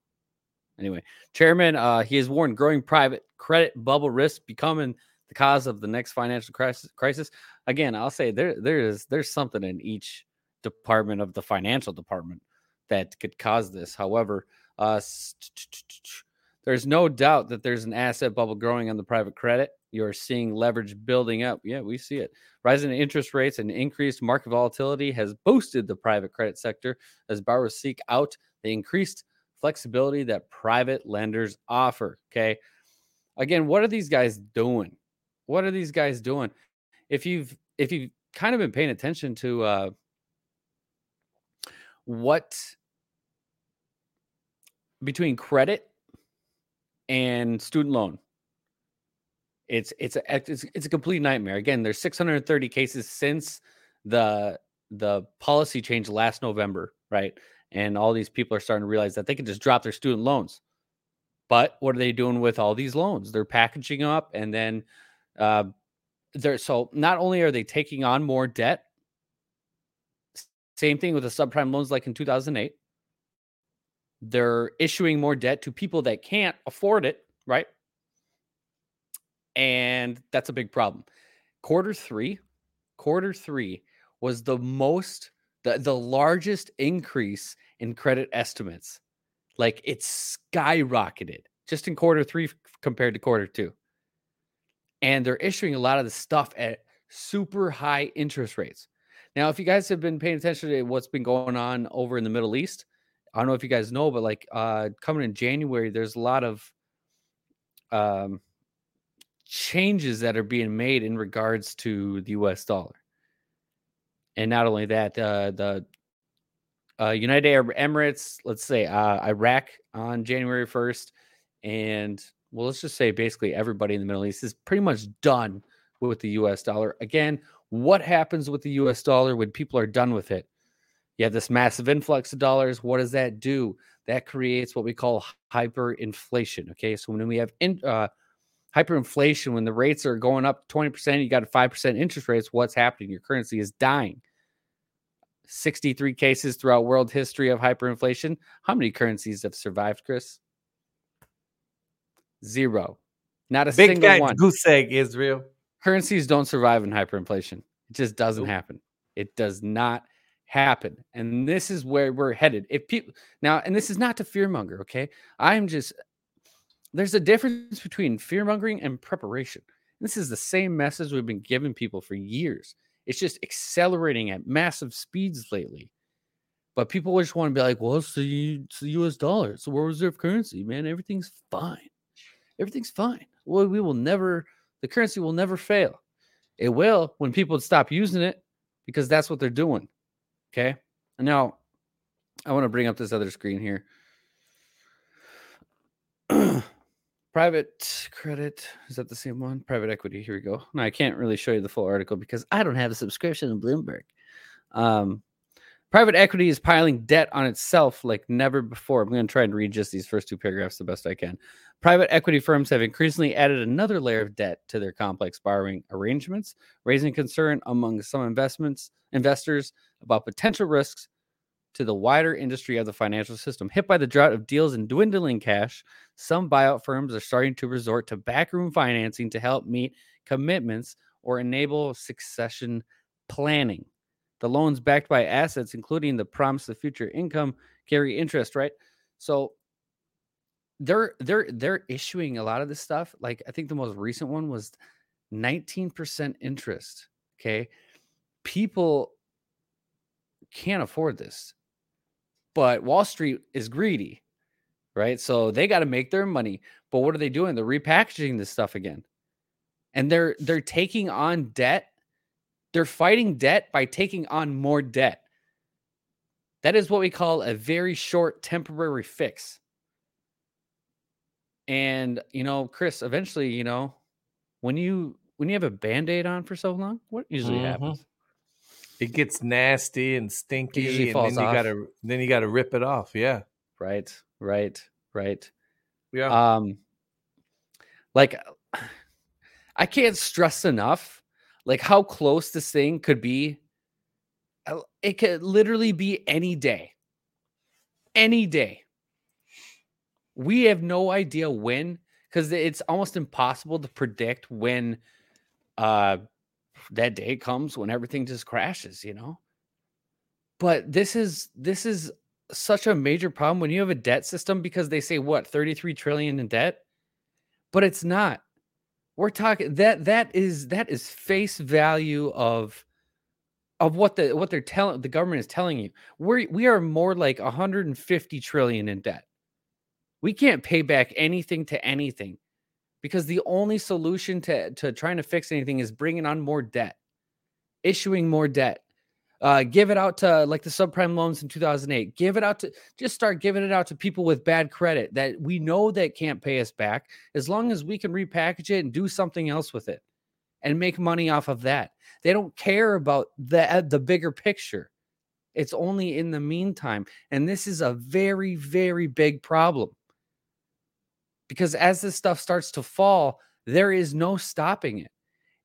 Anyway, chairman, uh, he has warned growing private credit bubble risk becoming the cause of the next financial crisis. Again, I'll say there there is there's something in each department of the financial department that could cause this. However, uh, there's no doubt that there's an asset bubble growing on the private credit. You're seeing leverage building up. Yeah, we see it. Rising interest rates and increased market volatility has boosted the private credit sector as borrowers seek out the increased flexibility that private lenders offer. Okay. Again, what are these guys doing? What are these guys doing? If you've if you've kind of been paying attention to uh what between credit and student loan. It's it's a it's, it's a complete nightmare. Again there's 630 cases since the the policy change last november right? And all these people are starting to realize that they can just drop their student loans. But what are they doing with all these loans? They're packaging up and then uh they're so not only are they taking on more debt same thing with the subprime loans like in 2008 they're issuing more debt to people that can't afford it, right? And that's a big problem. Quarter 3, quarter 3 was the most the, the largest increase in credit estimates. Like it skyrocketed just in quarter 3 compared to quarter 2. And they're issuing a lot of the stuff at super high interest rates. Now, if you guys have been paying attention to what's been going on over in the Middle East, I don't know if you guys know, but like uh coming in January, there's a lot of um changes that are being made in regards to the US dollar. And not only that, uh the uh United Arab Emirates, let's say uh Iraq on January 1st, and well, let's just say basically everybody in the Middle East is pretty much done with the US dollar. Again, what happens with the US dollar when people are done with it? You have this massive influx of dollars. What does that do? That creates what we call hyperinflation. Okay, so when we have in, uh, hyperinflation, when the rates are going up 20%, you got a 5% interest rates, what's happening? Your currency is dying. 63 cases throughout world history of hyperinflation. How many currencies have survived, Chris? Zero. Not a Big single one goose egg, Israel. currencies don't survive in hyperinflation. It just doesn't Nope. happen. It does not happen. And this is where we're headed. If people now, and this is not to fearmonger, okay? I'm just there's a difference between fearmongering and preparation. This is the same message we've been giving people for years. It's just accelerating at massive speeds lately. But people just want to be like, well, it's the, it's the US dollar. It's the world reserve currency, man. Everything's fine. Everything's fine. Well, we will never, the currency will never fail. It will when people stop using it because that's what they're doing. Okay. And now I want to bring up this other screen here. private credit is that the same one? Private equity. Here we go. No, I can't really show you the full article because I don't have a subscription to Bloomberg. Um, private equity is piling debt on itself like never before. I'm going to try and read just these first two paragraphs the best I can. Private equity firms have increasingly added another layer of debt to their complex borrowing arrangements, raising concern among some investments investors about potential risks to the wider industry of the financial system. Hit by the drought of deals and dwindling cash, some buyout firms are starting to resort to backroom financing to help meet commitments or enable succession planning. The loans backed by assets, including the promise of future income, carry interest, right? So they're they're they're issuing a lot of this stuff. Like I think the most recent one was 19% interest. Okay. People can't afford this. But Wall Street is greedy, right? So they got to make their money. But what are they doing? They're repackaging this stuff again. And they're they're taking on debt. They're fighting debt by taking on more debt. That is what we call a very short temporary fix. And you know, Chris, eventually, you know, when you when you have a band-aid on for so long, what usually Mhm. happens? It gets nasty and stinky, and falls then you off. gotta then you gotta rip it off. Yeah, Right, right, right. yeah. Um like I can't stress enough like how close this thing could be. It could literally be any day. Any day. We have no idea when because it's almost impossible to predict when uh that day comes when everything just crashes, you know? But this is this is such a major problem when you have a debt system because they say what 33 trillion in debt? But it's not. We're talking that that is that is face value of of what the what they're telling the government is telling you. We we are more like 150 trillion in debt. We can't pay back anything to anything because the only solution to to trying to fix anything is bringing on more debt issuing more debt. Uh, give it out to like the subprime loans in 2008 give it out to just start giving it out to people with bad credit that we know that can't pay us back as long as we can repackage it and do something else with it and make money off of that. They don't care about the uh, the bigger picture. It's only in the meantime and this is a very very big problem because as this stuff starts to fall there is no stopping it.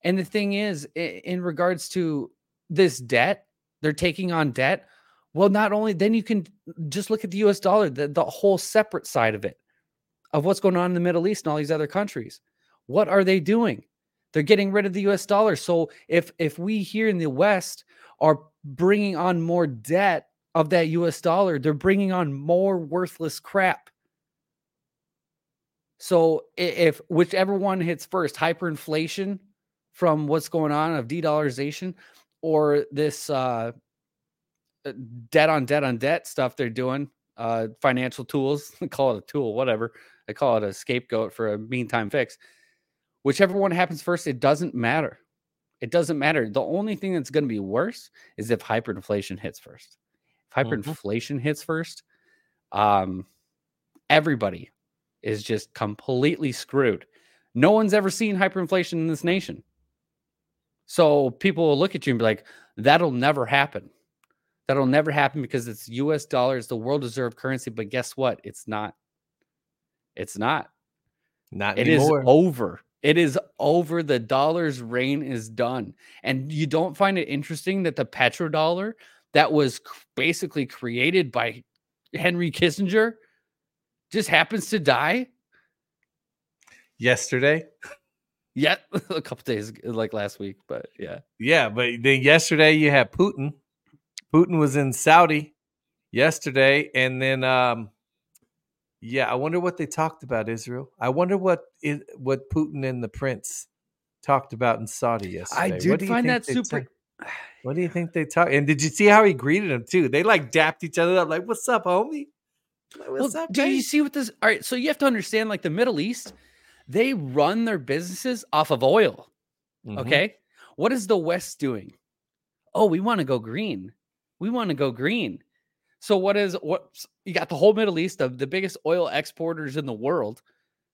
And the thing is in regards to this debt they're taking on debt well not only then you can just look at the US dollar the, the whole separate side of it of what's going on in the Middle East and all these other countries. What are they doing? They're getting rid of the US dollar. So if if we here in the west are bringing on more debt of that US dollar they're bringing on more worthless crap so if whichever one hits first, hyperinflation from what's going on of de-dollarization, or this uh, uh, debt on debt on debt stuff they're doing, uh, financial tools, they call it a tool, whatever. I call it a scapegoat for a meantime fix. Whichever one happens first, it doesn't matter. It doesn't matter. The only thing that's going to be worse is if hyperinflation hits first. If Mhm. hyperinflation hits first, um, everybody is just completely screwed. No one's ever seen hyperinflation in this nation. So people will look at you and be like, that'll never happen. That'll never happen because it's US dollars, the world reserve currency. But guess what? It's not. It's not. Not It is anymore. over. It is over. The dollar's reign is done. And you don't find it interesting that the petrodollar that was basically created by Henry Kissinger just happens to die? Yesterday, Yeah, a couple days like last week, but yeah. yeah, but then yesterday you had Putin. Putin was in Saudi yesterday, and then um, yeah, I wonder what they talked about Israel. I wonder what is what Putin and the prince talked about in Saudi yesterday. I did do find that super ta- what do you think they talked? And did you see how he greeted him too? They like dapped each other up, like "What's up, homie? Like, What's well, up, do you see what this all right? So you have to understand like the Middle East, they run their businesses off of oil. Mhm. Okay. What is the West doing? Oh, we want to go green. We want to go green. So what is what you got the whole Middle East of the biggest oil exporters in the world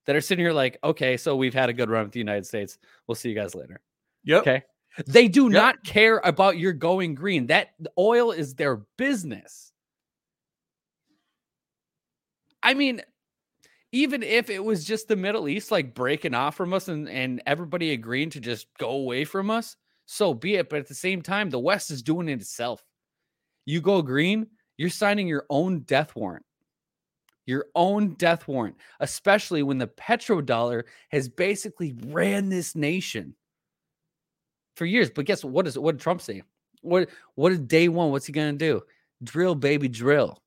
that are sitting here like, okay, so we've had a good run with the United States. We'll see you guys later. Yep. Okay. They do Yep. not care about your going green. That oil is their business. I mean, even if it was just the Middle East like breaking off from us and, and everybody agreeing to just go away from us, so be it. But at the same time, the West is doing it itself. You go green, you're signing your own death warrant. Your own death warrant, especially when the petrodollar has basically ran this nation for years. But guess what? What is what did Trump say? What what is day one? What's he gonna do? Drill, baby, drill.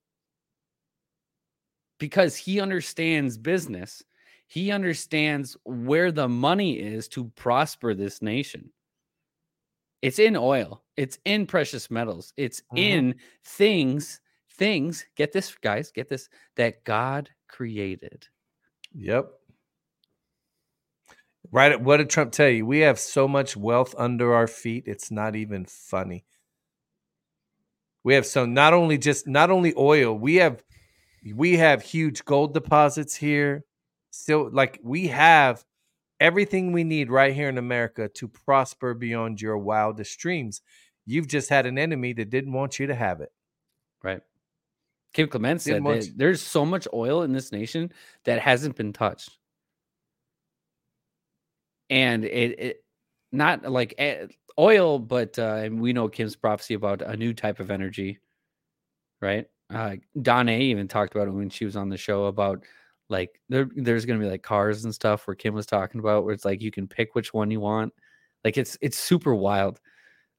Because he understands business. He understands where the money is to prosper this nation. It's in oil. It's in precious metals. It's Mhm. in things, things, get this, guys, get this, that God created. Yep. Right. What did Trump tell you? We have so much wealth under our feet. It's not even funny. We have so not only just not only oil, we have we have huge gold deposits here. Still, like we have everything we need right here in America to prosper beyond your wildest dreams. You've just had an enemy that didn't want you to have it. Right. Kim Clement said that there's so much oil in this nation that hasn't been touched. And it, it not like eh, oil, but uh, and we know Kim's prophecy about a new type of energy, right? Uh, Donna even talked about it when she was on the show about like there, there's gonna be like cars and stuff where Kim was talking about where it's like you can pick which one you want. Like it's it's super wild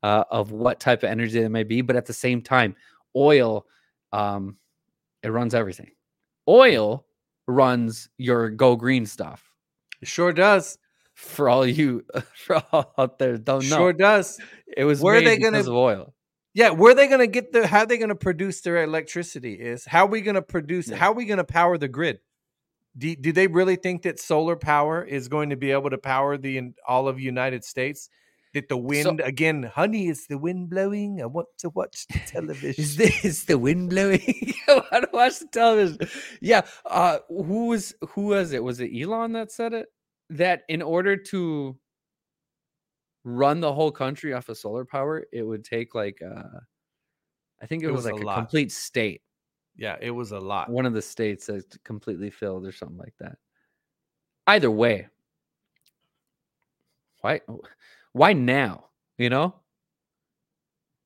uh, of what type of energy it may be, but at the same time, oil um, it runs everything. Oil runs your go green stuff. It sure does. For all you for all out there don't know, Sure does. it was Where are made they gonna- because of oil. Yeah, where they going to get the how are they going to produce their electricity is how are we going to produce Yeah. how we going to power the grid. Do, do they really think that solar power is going to be able to power the all of United States? That the wind again, honey, is the wind blowing? I want to watch the television. Is this the wind blowing? I want to watch the television. Yeah. Uh who was who was it? Was it Elon that said it? That in order to run the whole country off of solar power, it would take like uh I think it, It was, was like a a, complete state. yeah, it was a lot. One of the states that's completely filled or something like that. Either way. Why why now? You know?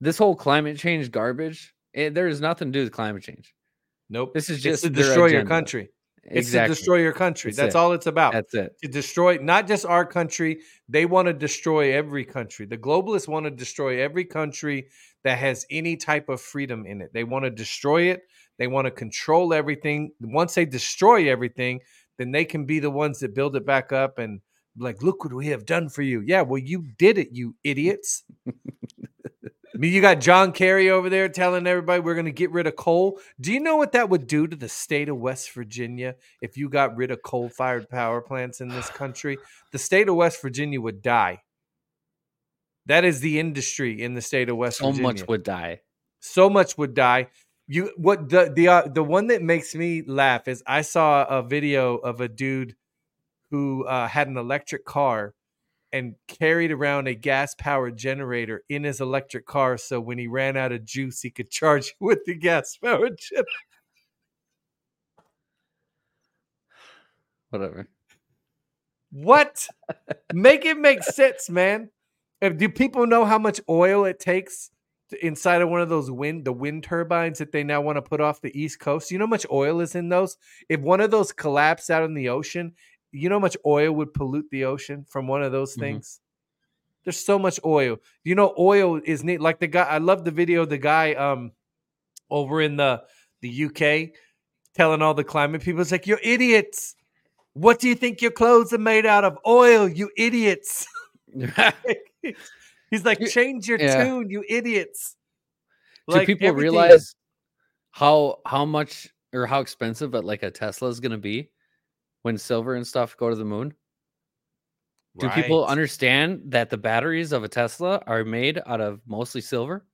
This whole climate change garbage, it, there is nothing to do with climate change. Nope. This is it's just to their destroy your country. It's Exactly. to destroy your country. That's That's all it's about. That's it. to destroy not just our country they want to destroy every country the globalists want to destroy every country that has any type of freedom in it they want to destroy it they want to control everything once they destroy everything then they can be the ones that build it back up and like look what we have done for you yeah well you did it you idiots mean, you got John Kerry over there telling everybody we're going to get rid of coal. Do you know what that would do to the state of West Virginia if you got rid of coal fired power plants in this country? The state of West Virginia would die. That is the industry in the state of West So Virginia. So much would die. so much would die. You what the the uh, the one that makes me laugh is I saw a video of a dude who uh, had an electric car and carried around a gas powered generator in his electric car so when he ran out of juice he could charge with the gas powered generator. Whatever. What? make it make sense, man. If, do people know how much oil it takes to, inside of one of those wind the wind turbines that they now want to put off the east coast? You know how much oil is in those? If one of those collapsed out in the ocean, you know how much oil would pollute the ocean from one of those Mhm. things? There's so much oil. You know, oil is neat. Like the guy, I love the video. The guy um over in the the UK telling all the climate people, it's like you're idiots. What do you think your clothes are made out of? Oil, you idiots. He's like, change your yeah. tune, you idiots. Do Like, people realize how how much or how expensive but like a Tesla is going to be when silver and stuff go to the moon? Do people understand that the batteries of a Tesla are made out of mostly silver?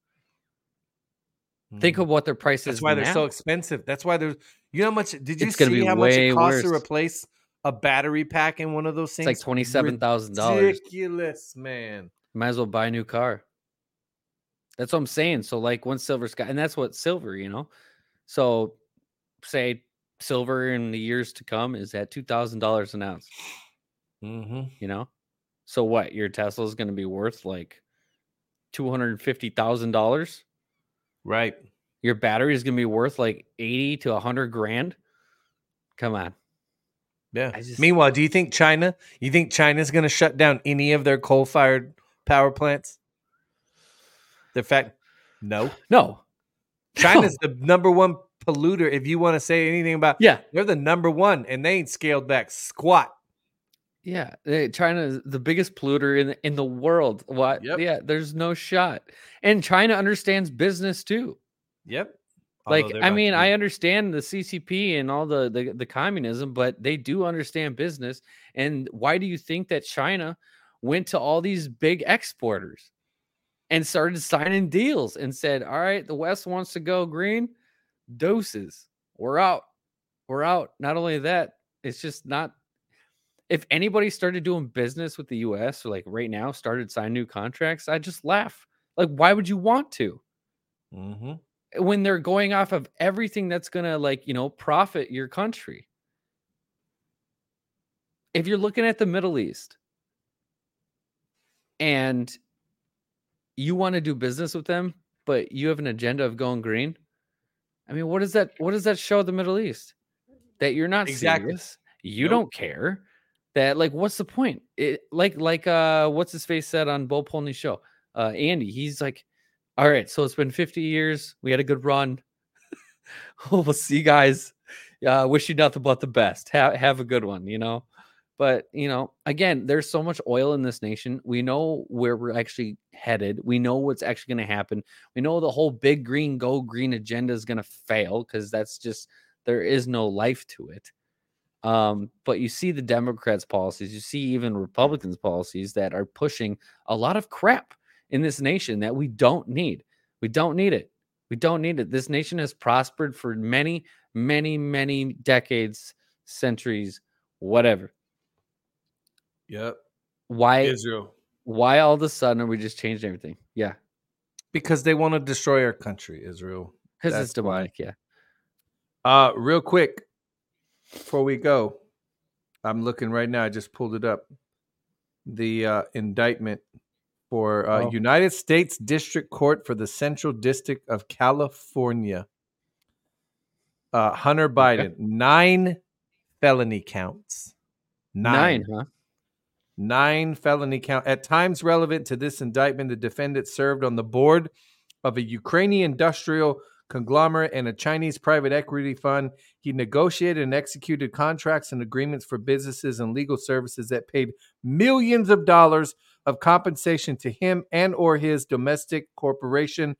Think Mhm. of what their price That's is That's why they're so expensive. That's why there's. You know how much? Did you It's see be how much it costs to replace a battery pack in one of those It's things. like twenty seven thousand dollars. Ridiculous, man. Might as well buy a new car. That's what I'm saying. So like once silver sky, and that's what silver, you know. So say silver in the years to come is at two thousand dollars an ounce. Mm-hmm. You know. So what? Your Tesla is going to be worth like two hundred fifty thousand dollars. Right. Your battery is going to be worth like eighty to hundred grand. Come on. Yeah. Just- Meanwhile, do you think China? You think China's going to shut down any of their coal-fired power plants? The fact, no. No. China's the number one polluter. If you want to say anything about, Yeah. they're the number one, and they ain't scaled back squat. Yeah, China is the biggest polluter in the, in the world. What? Yep. Yeah, there's no shot. And China understands business too. Yep. like, Although they're I mean, I understand the CCP and all the, the the communism, but they do understand business. And why do you think that China went to all these big exporters and started signing deals and said, "All right, the West wants to go green, doses. We're out. We're out." Not only that, it's just not if anybody started doing business with the US or like right now started signing new contracts, I just laugh. Like, why would you want to? Mhm. When they're going off of everything that's gonna like, you know, profit your country. If you're looking at the Middle East and you want to do business with them, but you have an agenda of going green. I mean, what does that what does that show the Middle East? That you're not Exactly. serious. You Nope. don't care. That like what's the point? It like like uh what's his face said on Bo Polny's show. Uh Andy, he's like, All right, so it's been 50 years. We had a good run. we'll see you guys. Uh wish you nothing but the best. Have have a good one, you know. But you know, again, there's so much oil in this nation. We know where we're actually headed. We know what's actually going to happen. We know the whole big green go green agenda is going to fail because that's just there is no life to it. Um, but you see the Democrats' policies, you see even Republicans' policies that are pushing a lot of crap in this nation that we don't need. We don't need it. We don't need it. This nation has prospered for many, many, many decades, centuries, whatever. Yep. Why Israel. why all of a sudden are we just changing everything? Yeah. Because they want to destroy our country, Israel. Because it's demonic, yeah. Uh, real quick, before we go, I'm looking right now. I just pulled it up. The uh, indictment for uh, Oh. United States District Court for the Central District of California. Uh, Hunter Biden, nine felony counts. Nine, huh? Nine felony count. At times relevant to this indictment, the defendant served on the board of a Ukrainian industrial conglomerate and a Chinese private equity fund. He negotiated and executed contracts and agreements for businesses and legal services that paid millions of dollars of compensation to him and or his domestic corporation,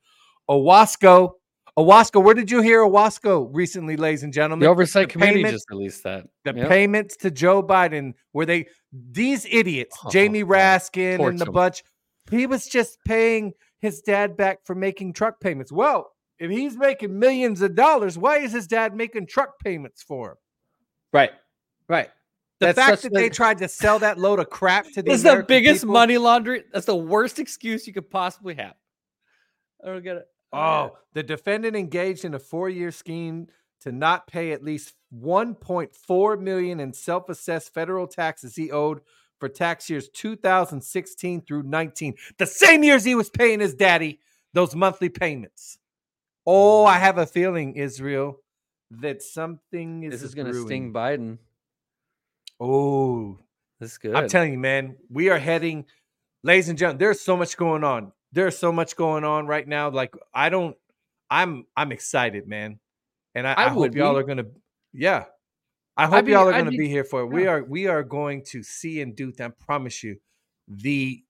Owasco. Owasco, where did you hear Owasco recently, ladies and gentlemen? The oversight the committee just released that. the Yep. payments to Joe Biden, where they these idiots, Oh, Jamie Raskin and the bunch, he was just paying his dad back for making truck payments. Well, if he's making millions of dollars, why is his dad making truck payments for him? Right. Right. The That's fact that they tried to sell that load of crap to the That's the biggest people- money laundry. That's the worst excuse you could possibly have. I don't get it. Don't Oh, oh the defendant engaged in a four-year scheme to not pay at least 1.4 million in self-assessed federal taxes he owed for tax years 2016 through 19. The same years he was paying his daddy those monthly payments. Oh, I mm. have a feeling, Israel, that something is This is going to sting. Biden. Oh, This is good. I'm telling you, man, we are heading, ladies and gentlemen. There's so much going on. There's so much going on right now. Like I don't, I'm, I'm excited, man, and I, I I, hope would y'all are gonna, yeah, I hope be- y'all are gonna be- be, here for it. We are, we are going to see and do. That. I promise you, the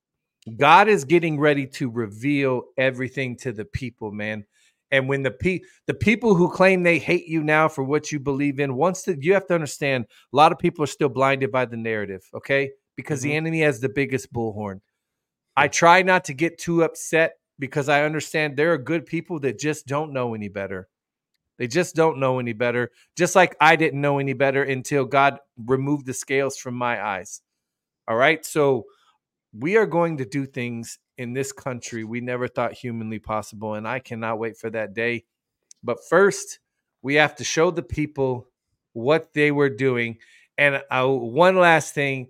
God is getting ready to reveal everything to the people, man. And when the pe- the people who claim they hate you now for what you believe in, once the, you have to understand, a lot of people are still blinded by the narrative, okay? Because the enemy has the biggest bullhorn. I try not to get too upset because I understand there are good people that just don't know any better. They just don't know any better. Just like I didn't know any better until God removed the scales from my eyes. All right. So we are going to do things in this country we never thought humanly possible. And I cannot wait for that day. But first, we have to show the people what they were doing. And uh, one last thing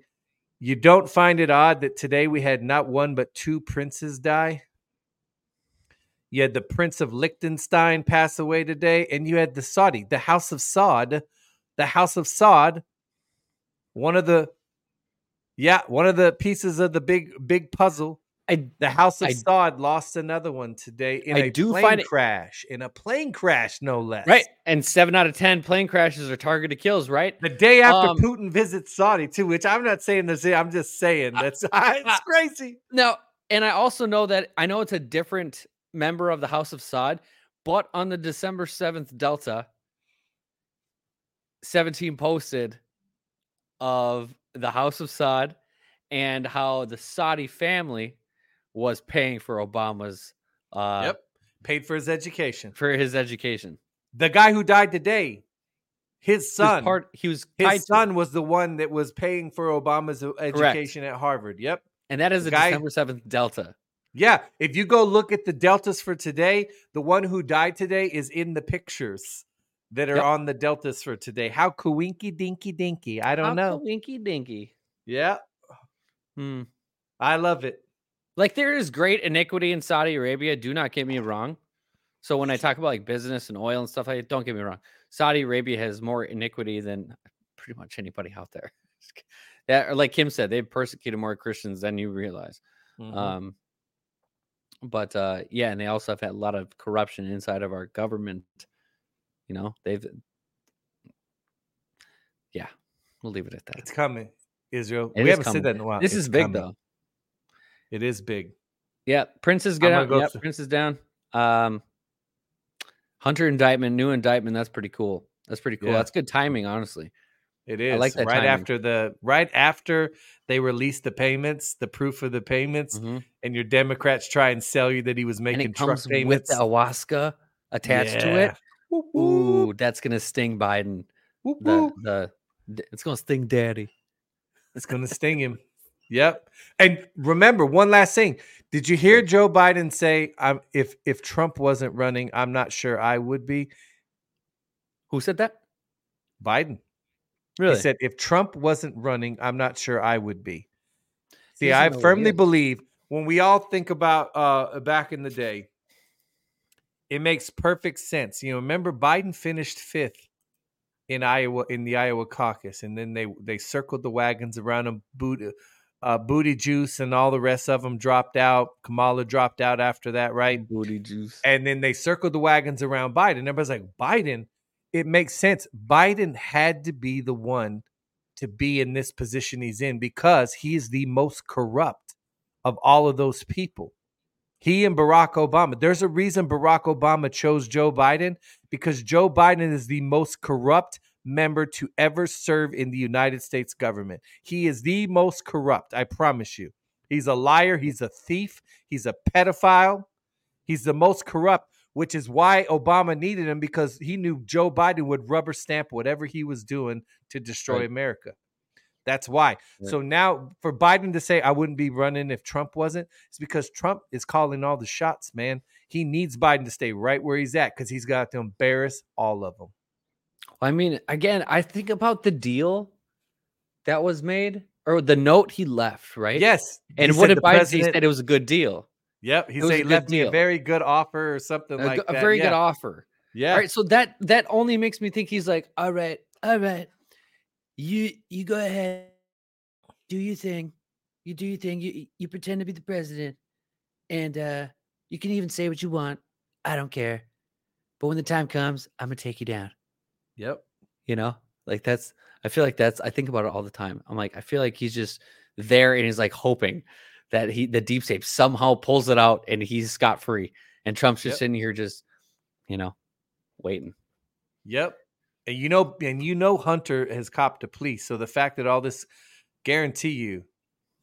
you don't find it odd that today we had not one but two princes die? You had the Prince of Liechtenstein pass away today, and you had the Saudi, the House of Saud, the House of Saud, one of the, yeah, one of the pieces of the big big puzzle. I The House of I- Saud lost another one today in I a do plane find it- crash. In a plane crash, no less. right. And seven out of ten plane crashes are targeted kills, right? The day after Um, Putin visits Saudi, too, which I'm not saying this. I'm just saying that's it's crazy. Now, and I also know that I know it's a different member of the House of Saud, but on the December 7th Delta, 17 posted of the House of Saud and how the Saudi family was paying for Obama's uh yep, paid for his education. for his education. The guy who died today, his son, part he was his son was the one that was paying for Obama's e- education at Harvard. Yep. and that is the the guy- December 7th Delta. Yeah. If you go look at the deltas for today, the one who died today is in the pictures that are Yep. on the deltas for today. How coinky dinky dinky. I don't know. Winky dinky. Yeah. Hmm. I love it. Like there is great iniquity in Saudi Arabia. Do not get me wrong. So when I talk about like business and oil and stuff, like that, don't get me wrong. Saudi Arabia has more iniquity than pretty much anybody out there. That, or like Kim said, they've persecuted more Christians than you realize. Mhm. Um, but uh, yeah, and they also have had a lot of corruption inside of our government. You know, they've, yeah, we'll leave it at that. it's coming, Israel. It we haven't coming. said that in a while. This It's is big coming. though. It is big. Yeah, Prince is good. Out. go Yep, Prince is down. Um, Hunter indictment, new indictment. That's pretty cool. That's pretty cool. Yeah. That's good timing, honestly. It is like that right timing. after the right after they release the payments, the proof of the payments, Mhm. and your Democrats try and sell you that he was making truck comes with the ayahuasca attached to it. Whoop, whoop, Ooh, that's gonna sting Biden. whoop, The the it's gonna sting Daddy. It's gonna sting him. Yep. And remember one last thing. Did you hear Joe Biden say, "I'm if if Trump wasn't running, I'm not sure I would be." Who said that? Biden. Really? He said, "If Trump wasn't running, I'm not sure I would be." See, I know what he firmly believe when we all think about uh back in the day, it makes perfect sense. You know, remember Biden finished fifth in Iowa in the Iowa caucus, and then they they circled the wagons around him. Booty, uh, Booty Juice and all the rest of them dropped out. Kamala dropped out after that, right? Booty juice. and then they circled the wagons around Biden. Everybody's like, Biden, it makes sense. Biden had to be the one to be in this position he's in because he is the most corrupt of all of those people. He and Barack Obama. There's a reason Barack Obama chose Joe Biden because Joe Biden is the most corrupt member to ever serve in the United States government. He is the most corrupt, I promise you. He's a liar, he's a thief, he's a pedophile. He's the most corrupt, which is why Obama needed him because he knew Joe Biden would rubber stamp whatever he was doing to destroy Right. America. That's why. Right. So now for Biden to say I wouldn't be running if Trump wasn't, it's because Trump is calling all the shots, man. He needs Biden to stay right where he's at because he's got to embarrass all of them. I mean, again, I think about the deal that was made or the note he left, right? Yes. And he what did the Biden? He president- said it was a good deal. Yep. He it said a he left me a very good offer or something A, like a that. A very yeah. good offer. Yeah. All right, so that that only makes me think he's like, all right, all right, you you go ahead, do your thing, you do your thing, you you pretend to be the president, and uh you can even say what you want. I don't care, but when the time comes, I'm gonna take you down. Yep. You know, like that's. I feel like that's. I think about it all the time. I'm like, I feel like he's just there and he's like hoping that he the deep state somehow pulls it out and he's scot free, and Trump's just Yep. sitting here just, you know, waiting. Yep. And you know, and you know Hunter has copped a plea. So the fact that all this guarantee you,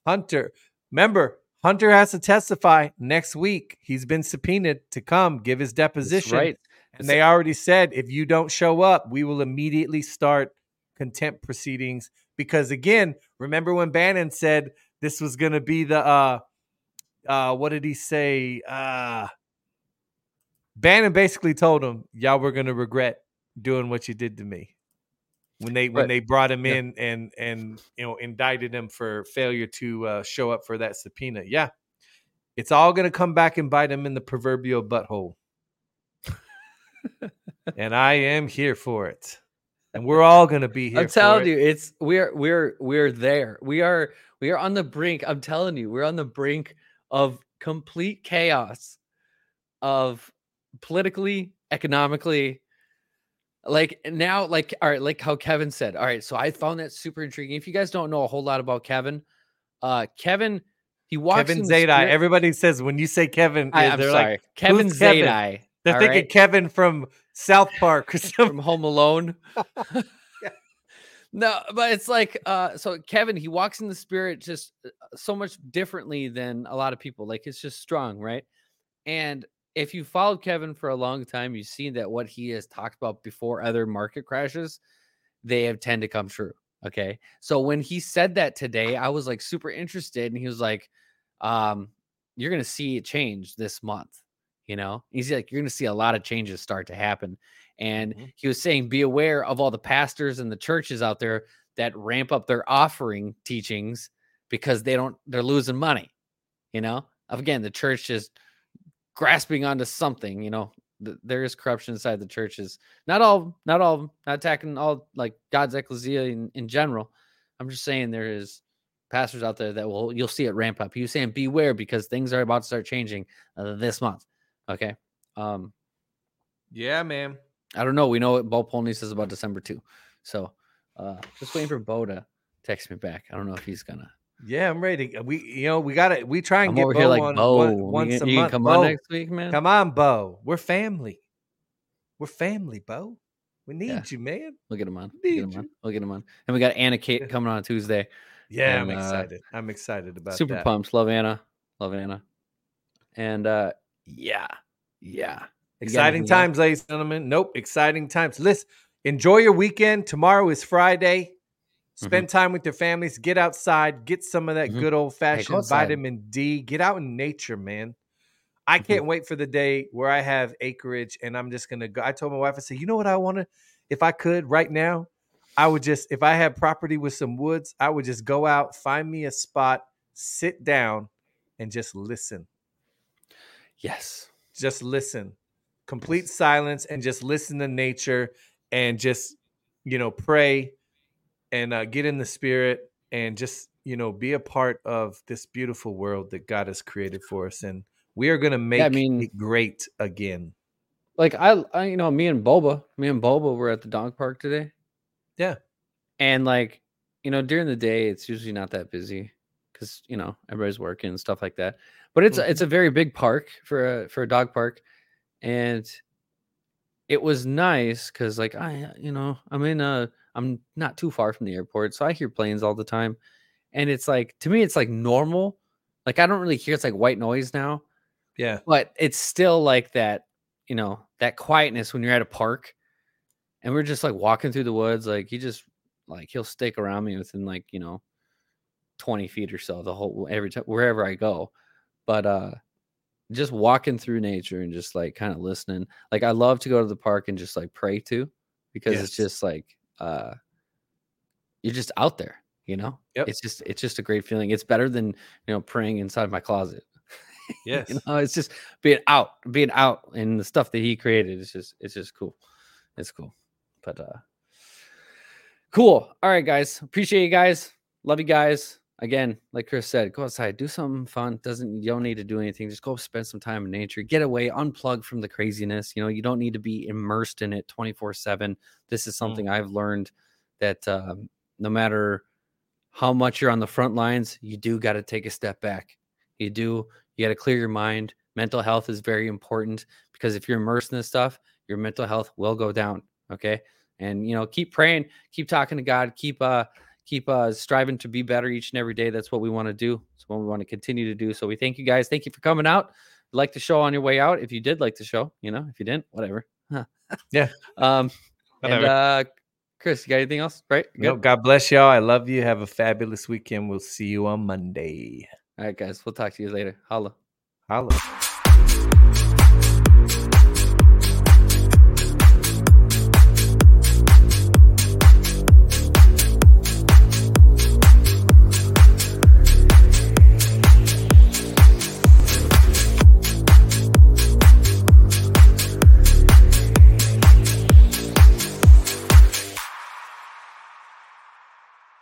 Hunter, remember, Hunter has to testify next week. He's been subpoenaed to come give his That's deposition. right. And they already said if you don't show up, we will immediately start contempt proceedings. Because again, remember when Bannon said this was going to be the uh uh what did he say? Uh Bannon basically told him, "Y'all were going to regret doing what you did to me." When they when they brought him Yeah. in and and you know indicted him for failure to uh, show up for that subpoena. Yeah. It's all going to come back and bite him in the proverbial butthole. And I am here for it. And we're all going to be here I'm telling it. you, it's we're we're we're there. We are we are on the brink. I'm telling you, we're on the brink of complete chaos of politically, economically. Like now, like all right, like how Kevin said. All right, so I found that super intriguing. If you guys don't know a whole lot about Kevin, uh Kevin, he walks Kevin in Zadai. Everybody says when you say Kevin, I, am they're sorry, like Kevin "Who's Kevin?" Zadai. They're all thinking right? Kevin from South Park or something. from Home Alone. no, but it's like uh so Kevin, he walks in the spirit just uh, so much differently than a lot of people. Like it's just strong, right? And if you followed Kevin for a long time, you've seen that what he has talked about before other market crashes, they have tend to come true. Okay. So when he said that today, I was like super interested, and he was like, um, you're gonna see it change this month. You know, he's like, you're gonna see a lot of changes start to happen. And Mhm. he was saying, be aware of all the pastors and the churches out there that ramp up their offering teachings because they don't, they're losing money. You know, again, the church is grasping onto something. You know, th- there is corruption inside the churches. Not all, not all, not attacking all like God's ecclesia in, in general. I'm just saying there is pastors out there that will, you'll see it ramp up. He was saying, beware because things are about to start changing uh, this month. Okay. Um, yeah, man. I don't know. We know what Bo Polny says about December too. So uh just waiting for Bo to text me back. I don't know if he's gonna Yeah, I'm ready. We, you know, we got to, we try and I'm get over Bo here like on Bo. one- you once can- a you month. come Bo, on next week, man. Come on, Bo. We're family. We're family, Bo. We need Yeah. you, man. We'll get him on. We'll get him on. We'll get him on. And we got Anna Kate coming on Tuesday. Yeah, And, I'm uh, excited. I'm excited about Super that. pumped. Love Anna. Love Anna. And uh yeah. Yeah. Exciting times, ladies and gentlemen. Nope, exciting times. Listen, enjoy your weekend. Tomorrow is Friday. Mm-hmm. Spend time with your families. Get outside. Get some of that Mhm. good old fashioned vitamin D. Get out in nature, man. I Mhm. can't wait for the day where I have acreage and I'm just gonna go. I told my wife, I said, you know what I want to, if I could right now, I would just, if I had property with some woods, I would just go out, find me a spot, sit down, and just listen Yes. just listen complete silence and just listen to nature and just you know pray and uh, get in the spirit and just you know be a part of this beautiful world that god has created for us and we are going to make mean- it great again Like I, I you know, me and Boba, me and Boba were at the dog park today. Yeah. And like, you know, during the day it's usually not that busy because you know everybody's working and stuff like that. But it's a mm-hmm. it's a very big park for a for a dog park, and it was nice because like I you know I'm in a I'm not too far from the airport, so I hear planes all the time, and it's like to me it's like normal. Like I don't really hear it's like white noise now yeah but it's still like that you know that quietness when you're at a park and we're just like walking through the woods like he just like he'll stick around me within like you know 20 feet or so the whole every time wherever i go but uh just walking through nature and just like kind of listening like i love to go to the park and just like pray to because it's just like uh you're just out there you know Yep. it's just it's just a great feeling it's better than you know praying inside my closet yes you know, it's just being out, being out, and the stuff that he created. It's just, it's just cool. It's cool. But uh, cool. All right, guys. Appreciate you guys. Love you guys. Again, like Chris said, go outside, do something fun. Doesn't you don't need to do anything. Just go spend some time in nature. Get away, unplug from the craziness. You know, you don't need to be immersed in it 24-7. This is something I've learned that um, no matter how much you're on the front lines, you do got to take a step back. You do you got to clear your mind. Mental health is very important because if you're immersed in this stuff, your mental health will go down. Okay. And you know, keep praying, keep talking to God, keep uh keep uh, striving to be better each and every day. That's what we want to do. It's what we want to continue to do. So we thank you guys. Thank you for coming out. Like the show on your way out. If you did like the show, you know, if you didn't, whatever. Yeah. Um, whatever. And, uh, Chris, you got anything else? Right? No, God bless y'all. I love you. Have a fabulous weekend. We'll see you on Monday. All right, guys. We'll talk to you later. Holla. Holla.